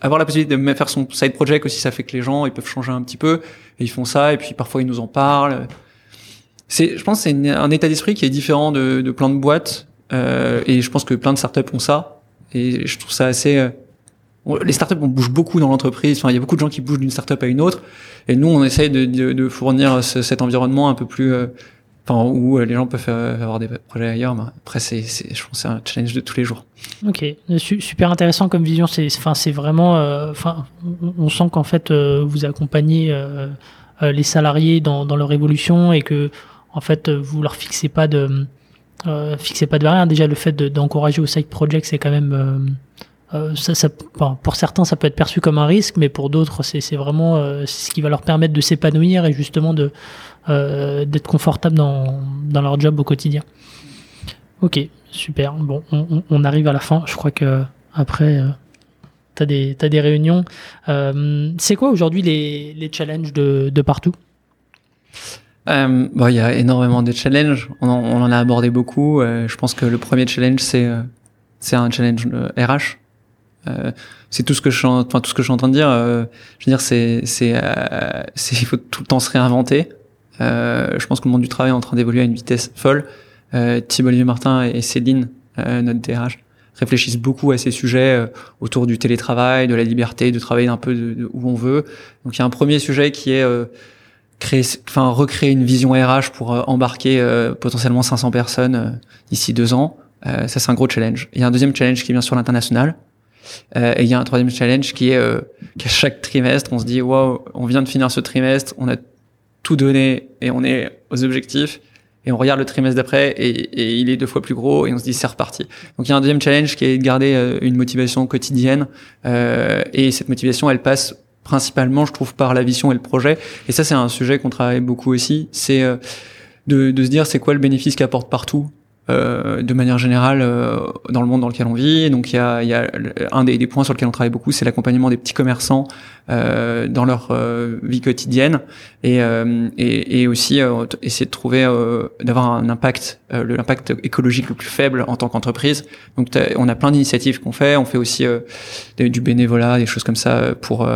Speaker 1: avoir la possibilité de faire son side project aussi, ça fait que les gens ils peuvent changer un petit peu et ils font ça et puis parfois ils nous en parlent. C'est, je pense, c'est un état d'esprit qui est différent de, de plein de boîtes euh, et je pense que plein de startups ont ça et je trouve ça assez. Euh, les startups on bouge beaucoup dans l'entreprise. Enfin, il y a beaucoup de gens qui bougent d'une startup à une autre et nous on essaye de, de, de fournir cet environnement un peu plus euh, où euh, les gens peuvent faire, avoir des projets ailleurs. Après, c'est, je pense, c'est un challenge de tous les jours.
Speaker 2: Ok, super intéressant comme vision. C'est, enfin, c'est vraiment, euh, enfin, on sent qu'en fait, euh, vous accompagnez les salariés dans, dans, leur évolution et que, en fait, vous leur fixez pas de, fixez pas de. Déjà, le fait d'encourager au side project, c'est quand même euh, ça, ça, pour certains, ça peut être perçu comme un risque, mais pour d'autres, c'est vraiment euh, ce qui va leur permettre de s'épanouir et justement de euh, d'être confortable dans, dans leur job au quotidien. Ok, super. Bon, on, arrive à la fin. Je crois que après, euh, t'as des as des réunions. Euh, c'est quoi aujourd'hui les, les challenges de, de partout?
Speaker 1: Euh, bon, il y a énormément de challenges. On en, a abordé beaucoup. je pense que le premier challenge, c'est c'est un challenge RH euh, c'est tout ce que je suis en, train de dire. Euh, je veux dire, c'est c'est euh, il faut tout le temps se réinventer. je pense que le monde du travail est en train d'évoluer à une vitesse folle. Thibault Olivier Martin et Céline, notre DRH, réfléchissent beaucoup à ces sujets autour du télétravail, de la liberté, de travailler un peu où on veut. Donc il y a un premier sujet qui est créer, enfin recréer une vision RH pour embarquer potentiellement 500 personnes d'ici deux ans. ça c'est un gros challenge. Il y a un deuxième challenge qui vient sur l'international. Euh, et il y a un troisième challenge qui est euh, qu'à chaque trimestre, on se dit waouh, on vient de finir ce trimestre, on a tout donné et on est aux objectifs. Et on regarde le trimestre d'après et, et, il est deux fois plus gros et on se dit c'est reparti. Donc il y a un deuxième challenge qui est de garder euh, une motivation quotidienne euh, et cette motivation elle passe principalement je trouve par la vision et le projet. Et ça c'est un sujet qu'on travaille beaucoup aussi. C'est euh, de, de, se dire c'est quoi le bénéfice qu'apporte partout? Euh, de manière générale euh, dans le monde dans lequel on vit. Donc il y a, y a un des, des, points sur lesquels on travaille beaucoup, c'est l'accompagnement des petits commerçants euh, dans leur euh, vie quotidienne et, et, et, aussi essayer de trouver d'avoir un impact, l'impact écologique le plus faible en tant qu'entreprise. Donc on a plein d'initiatives qu'on fait. On fait aussi du bénévolat, des choses comme ça pour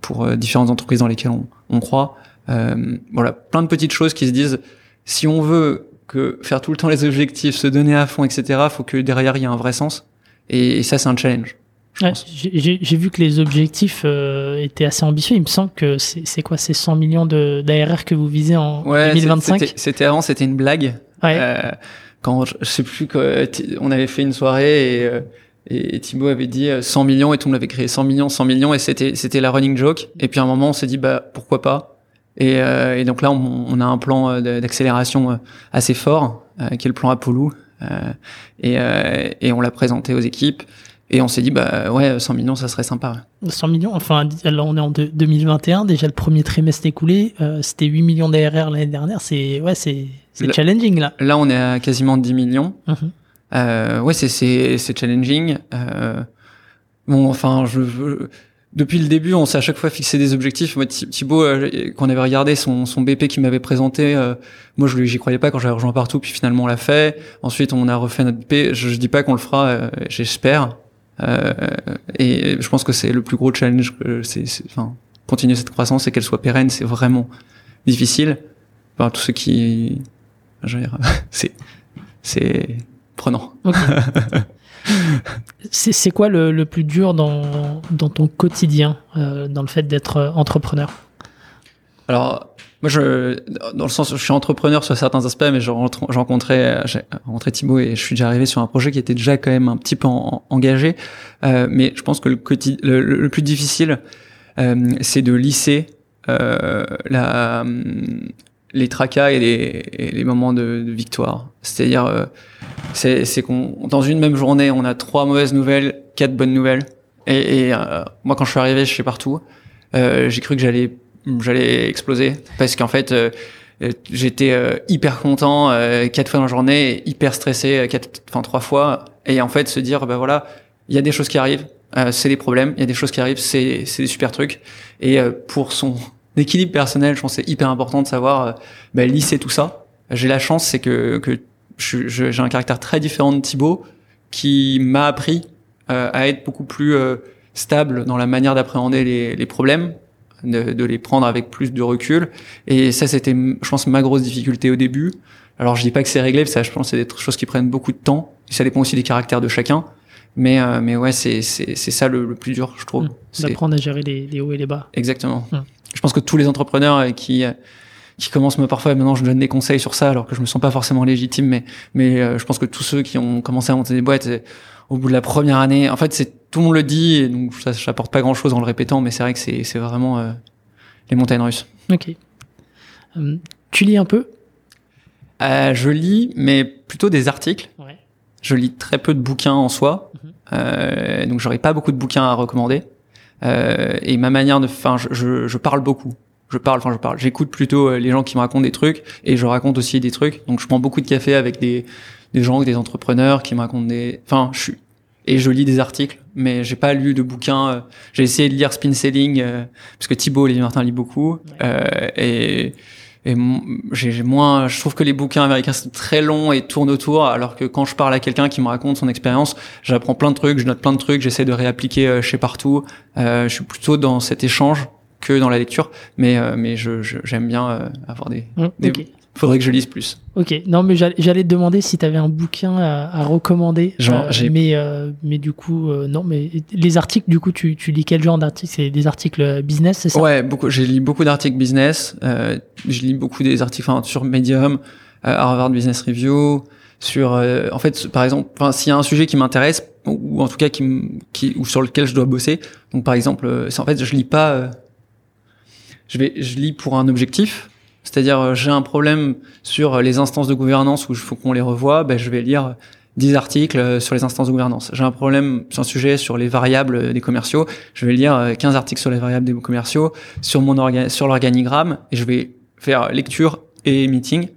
Speaker 1: pour différentes entreprises dans lesquelles on, on croit. voilà, plein de petites choses qui se disent si on veut que faire tout le temps les objectifs, se donner à fond, etc., faut que derrière il y ait un vrai sens. Et, ça, c'est un challenge.
Speaker 2: Ouais, J'ai vu que les objectifs euh, étaient assez ambitieux. Il me semble que c'est quoi ces 100 millions d'ARR que vous visez en ouais, 2025
Speaker 1: C'était avant, c'était une blague. Ouais. Euh, quand je sais plus on avait fait une soirée et, euh, et Thibaut avait dit 100 euh, millions et tout le monde avait créé 100 millions, 100 millions et c'était c'était la running joke. Et puis à un moment, on s'est dit bah pourquoi pas et, euh, et, donc là, on, on, a un plan euh, d'accélération euh, assez fort, qui est le plan Apollo, et, et, on l'a présenté aux équipes. Et on s'est dit, bah ouais, 100 millions, ça serait sympa.
Speaker 2: 100 millions, enfin, là on est en 2021, déjà le premier trimestre écoulé, c'était 8 millions d'ARR l'année dernière, c'est ouais, c'est challenging là.
Speaker 1: Là on est à quasiment 10 millions. Mhm. Euh, ouais, c'est challenging. Euh, bon, enfin, je, je depuis le début, on s'est à chaque fois fixé des objectifs. Moi, Thibaut, euh, quand on avait regardé son, son BP qu'il m'avait présenté, euh, moi, je j'y croyais pas quand j'avais rejoint partout, puis finalement on l'a fait. Ensuite, on a refait notre BP. Je, je dis pas qu'on le fera, euh, j'espère. Euh, et je pense que c'est le plus gros challenge. C'est, enfin, continuer cette croissance et qu'elle soit pérenne, c'est vraiment difficile. Enfin, tous ceux qui, dire, c'est, c'est prenant.
Speaker 2: c'est quoi le, plus dur dans, ton quotidien, euh, dans le fait d'être euh, entrepreneur?
Speaker 1: Alors, moi, je, dans le sens, je suis entrepreneur sur certains aspects, mais j'ai rencontré, j'ai rencontré Thibaut et je suis déjà arrivé sur un projet qui était déjà quand même un petit peu engagé. Euh, mais je pense que le, le, plus difficile, c'est de lisser la, les tracas et les, et les moments de, de victoire. C'est-à-dire, euh, c'est qu'on dans une même journée, on a trois mauvaises nouvelles, quatre bonnes nouvelles. Et, et euh, moi, quand je suis arrivé chez partout, euh, j'ai cru que j'allais j'allais exploser parce qu'en fait, euh, j'étais hyper content quatre fois dans la journée, hyper stressé quatre, enfin trois fois. Et en fait, se dire, bah voilà, il y a des choses qui arrivent, c'est des problèmes, il y a des choses qui arrivent, c'est des super trucs. Et pour son équilibre personnel, je pense c'est hyper important de savoir euh, bah, lisser tout ça. J'ai la chance, c'est que, que j'ai un caractère très différent de Thibaut qui m'a appris euh, à être beaucoup plus euh, stable dans la manière d'appréhender les, les problèmes, de, de, les prendre avec plus de recul. Et ça, c'était, je pense, ma grosse difficulté au début. Alors, je dis pas que c'est réglé, ça, je pense, c'est des choses qui prennent beaucoup de temps. Et ça dépend aussi des caractères de chacun. Mais, euh, mais ouais, c'est, c'est, c'est ça le, plus dur, je trouve.
Speaker 2: Mmh. D'apprendre à gérer les, les, hauts et les bas.
Speaker 1: Exactement. Mmh je pense que tous les entrepreneurs euh, qui euh, qui commencent me parfois maintenant je donne des conseils sur ça alors que je me sens pas forcément légitime mais mais euh, je pense que tous ceux qui ont commencé à monter des boîtes au bout de la première année en fait c'est tout le monde le dit et donc ça j'apporte pas grand chose en le répétant mais c'est vrai que c'est c'est vraiment les montagnes russes.
Speaker 2: OK. tu lis un peu?
Speaker 1: Euh, je lis mais plutôt des articles. Ouais. Je lis très peu de bouquins en soi. Mm euh, donc j'aurais pas beaucoup de bouquins à recommander. Euh, et ma manière de, enfin, je, je, parle beaucoup. Je parle, enfin, je parle. J'écoute plutôt euh, les gens qui me racontent des trucs et je raconte aussi des trucs. Donc, je prends beaucoup de café avec des, des gens, des entrepreneurs qui me racontent des, enfin, je suis, et je lis des articles, mais j'ai pas lu de bouquins. Euh, j'ai essayé de lire Spin Selling parce que Thibaut Olivier Martin lit beaucoup, et et j'ai moins je trouve que les bouquins américains sont très longs et tournent autour alors que quand je parle à quelqu'un qui me raconte son expérience j'apprends plein de trucs je note plein de trucs j'essaie de réappliquer euh, chez partout. Euh, je suis plutôt dans cet échange que dans la lecture mais euh, mais je j'aime bien euh, avoir des, mmh, des, faudrait que je lise plus.
Speaker 2: Ok, non mais j'allais te demander si tu avais un bouquin à, recommander. Genre, euh, mais euh, mais du coup euh, non, mais les articles du coup tu, tu lis quel genre d'articles? C'est des articles business, c'est ça?
Speaker 1: Ouais, beaucoup. J'ai lu beaucoup d'articles business. je lis beaucoup des articles sur Medium, Harvard Business Review, sur en fait par exemple, enfin s'il y a un sujet qui m'intéresse ou en tout cas qui, qui ou sur lequel je dois bosser. Donc par exemple, en fait je lis pas. je vais je lis pour un objectif c'est-à-dire, euh, j'ai un problème sur euh, les instances de gouvernance où il faut qu'on les revoie, ben, je vais lire 10 articles euh, sur les instances de gouvernance. J'ai un problème sur un sujet sur les variables des commerciaux, je vais lire 15 articles sur les variables des commerciaux, sur mon sur l'organigramme, et je vais faire lecture et meeting.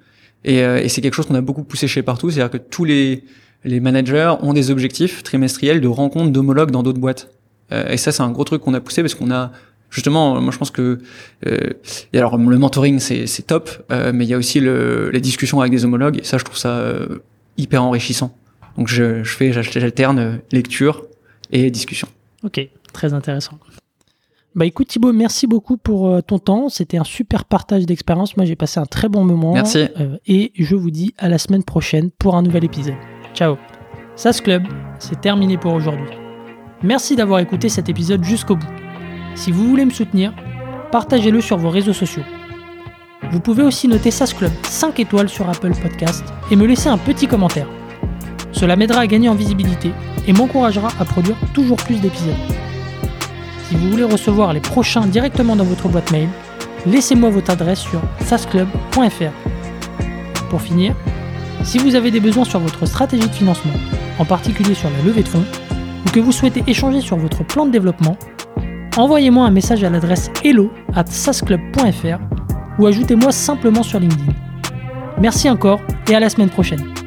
Speaker 1: Et, et c'est quelque chose qu'on a beaucoup poussé chez partout, c'est-à-dire que tous les, les managers ont des objectifs trimestriels de rencontres d'homologues dans d'autres boîtes. et ça, c'est un gros truc qu'on a poussé parce qu'on a justement, moi je pense que euh, et alors le mentoring c'est top, euh, mais il y a aussi le, les discussions avec des homologues et ça je trouve ça euh, hyper enrichissant. Donc je, je fais j'alterne lecture et discussion.
Speaker 2: Ok, très intéressant. Bah écoute Thibaut, merci beaucoup pour euh, ton temps. C'était un super partage d'expérience. Moi j'ai passé un très bon moment.
Speaker 1: Merci.
Speaker 2: Euh, et je vous dis à la semaine prochaine pour un nouvel épisode. Ciao. SAS Club, c'est terminé pour aujourd'hui. Merci d'avoir écouté cet épisode jusqu'au bout. Si vous voulez me soutenir, partagez-le sur vos réseaux sociaux. Vous pouvez aussi noter SAS Club 5 étoiles sur Apple Podcast et me laisser un petit commentaire. Cela m'aidera à gagner en visibilité et m'encouragera à produire toujours plus d'épisodes. Si vous voulez recevoir les prochains directement dans votre boîte mail, laissez-moi votre adresse sur sasclub.fr. Pour finir, si vous avez des besoins sur votre stratégie de financement, en particulier sur la levée de fonds, ou que vous souhaitez échanger sur votre plan de développement, envoyez-moi un message à l'adresse hello at sasclub.fr ou ajoutez-moi simplement sur LinkedIn. Merci encore et à la semaine prochaine.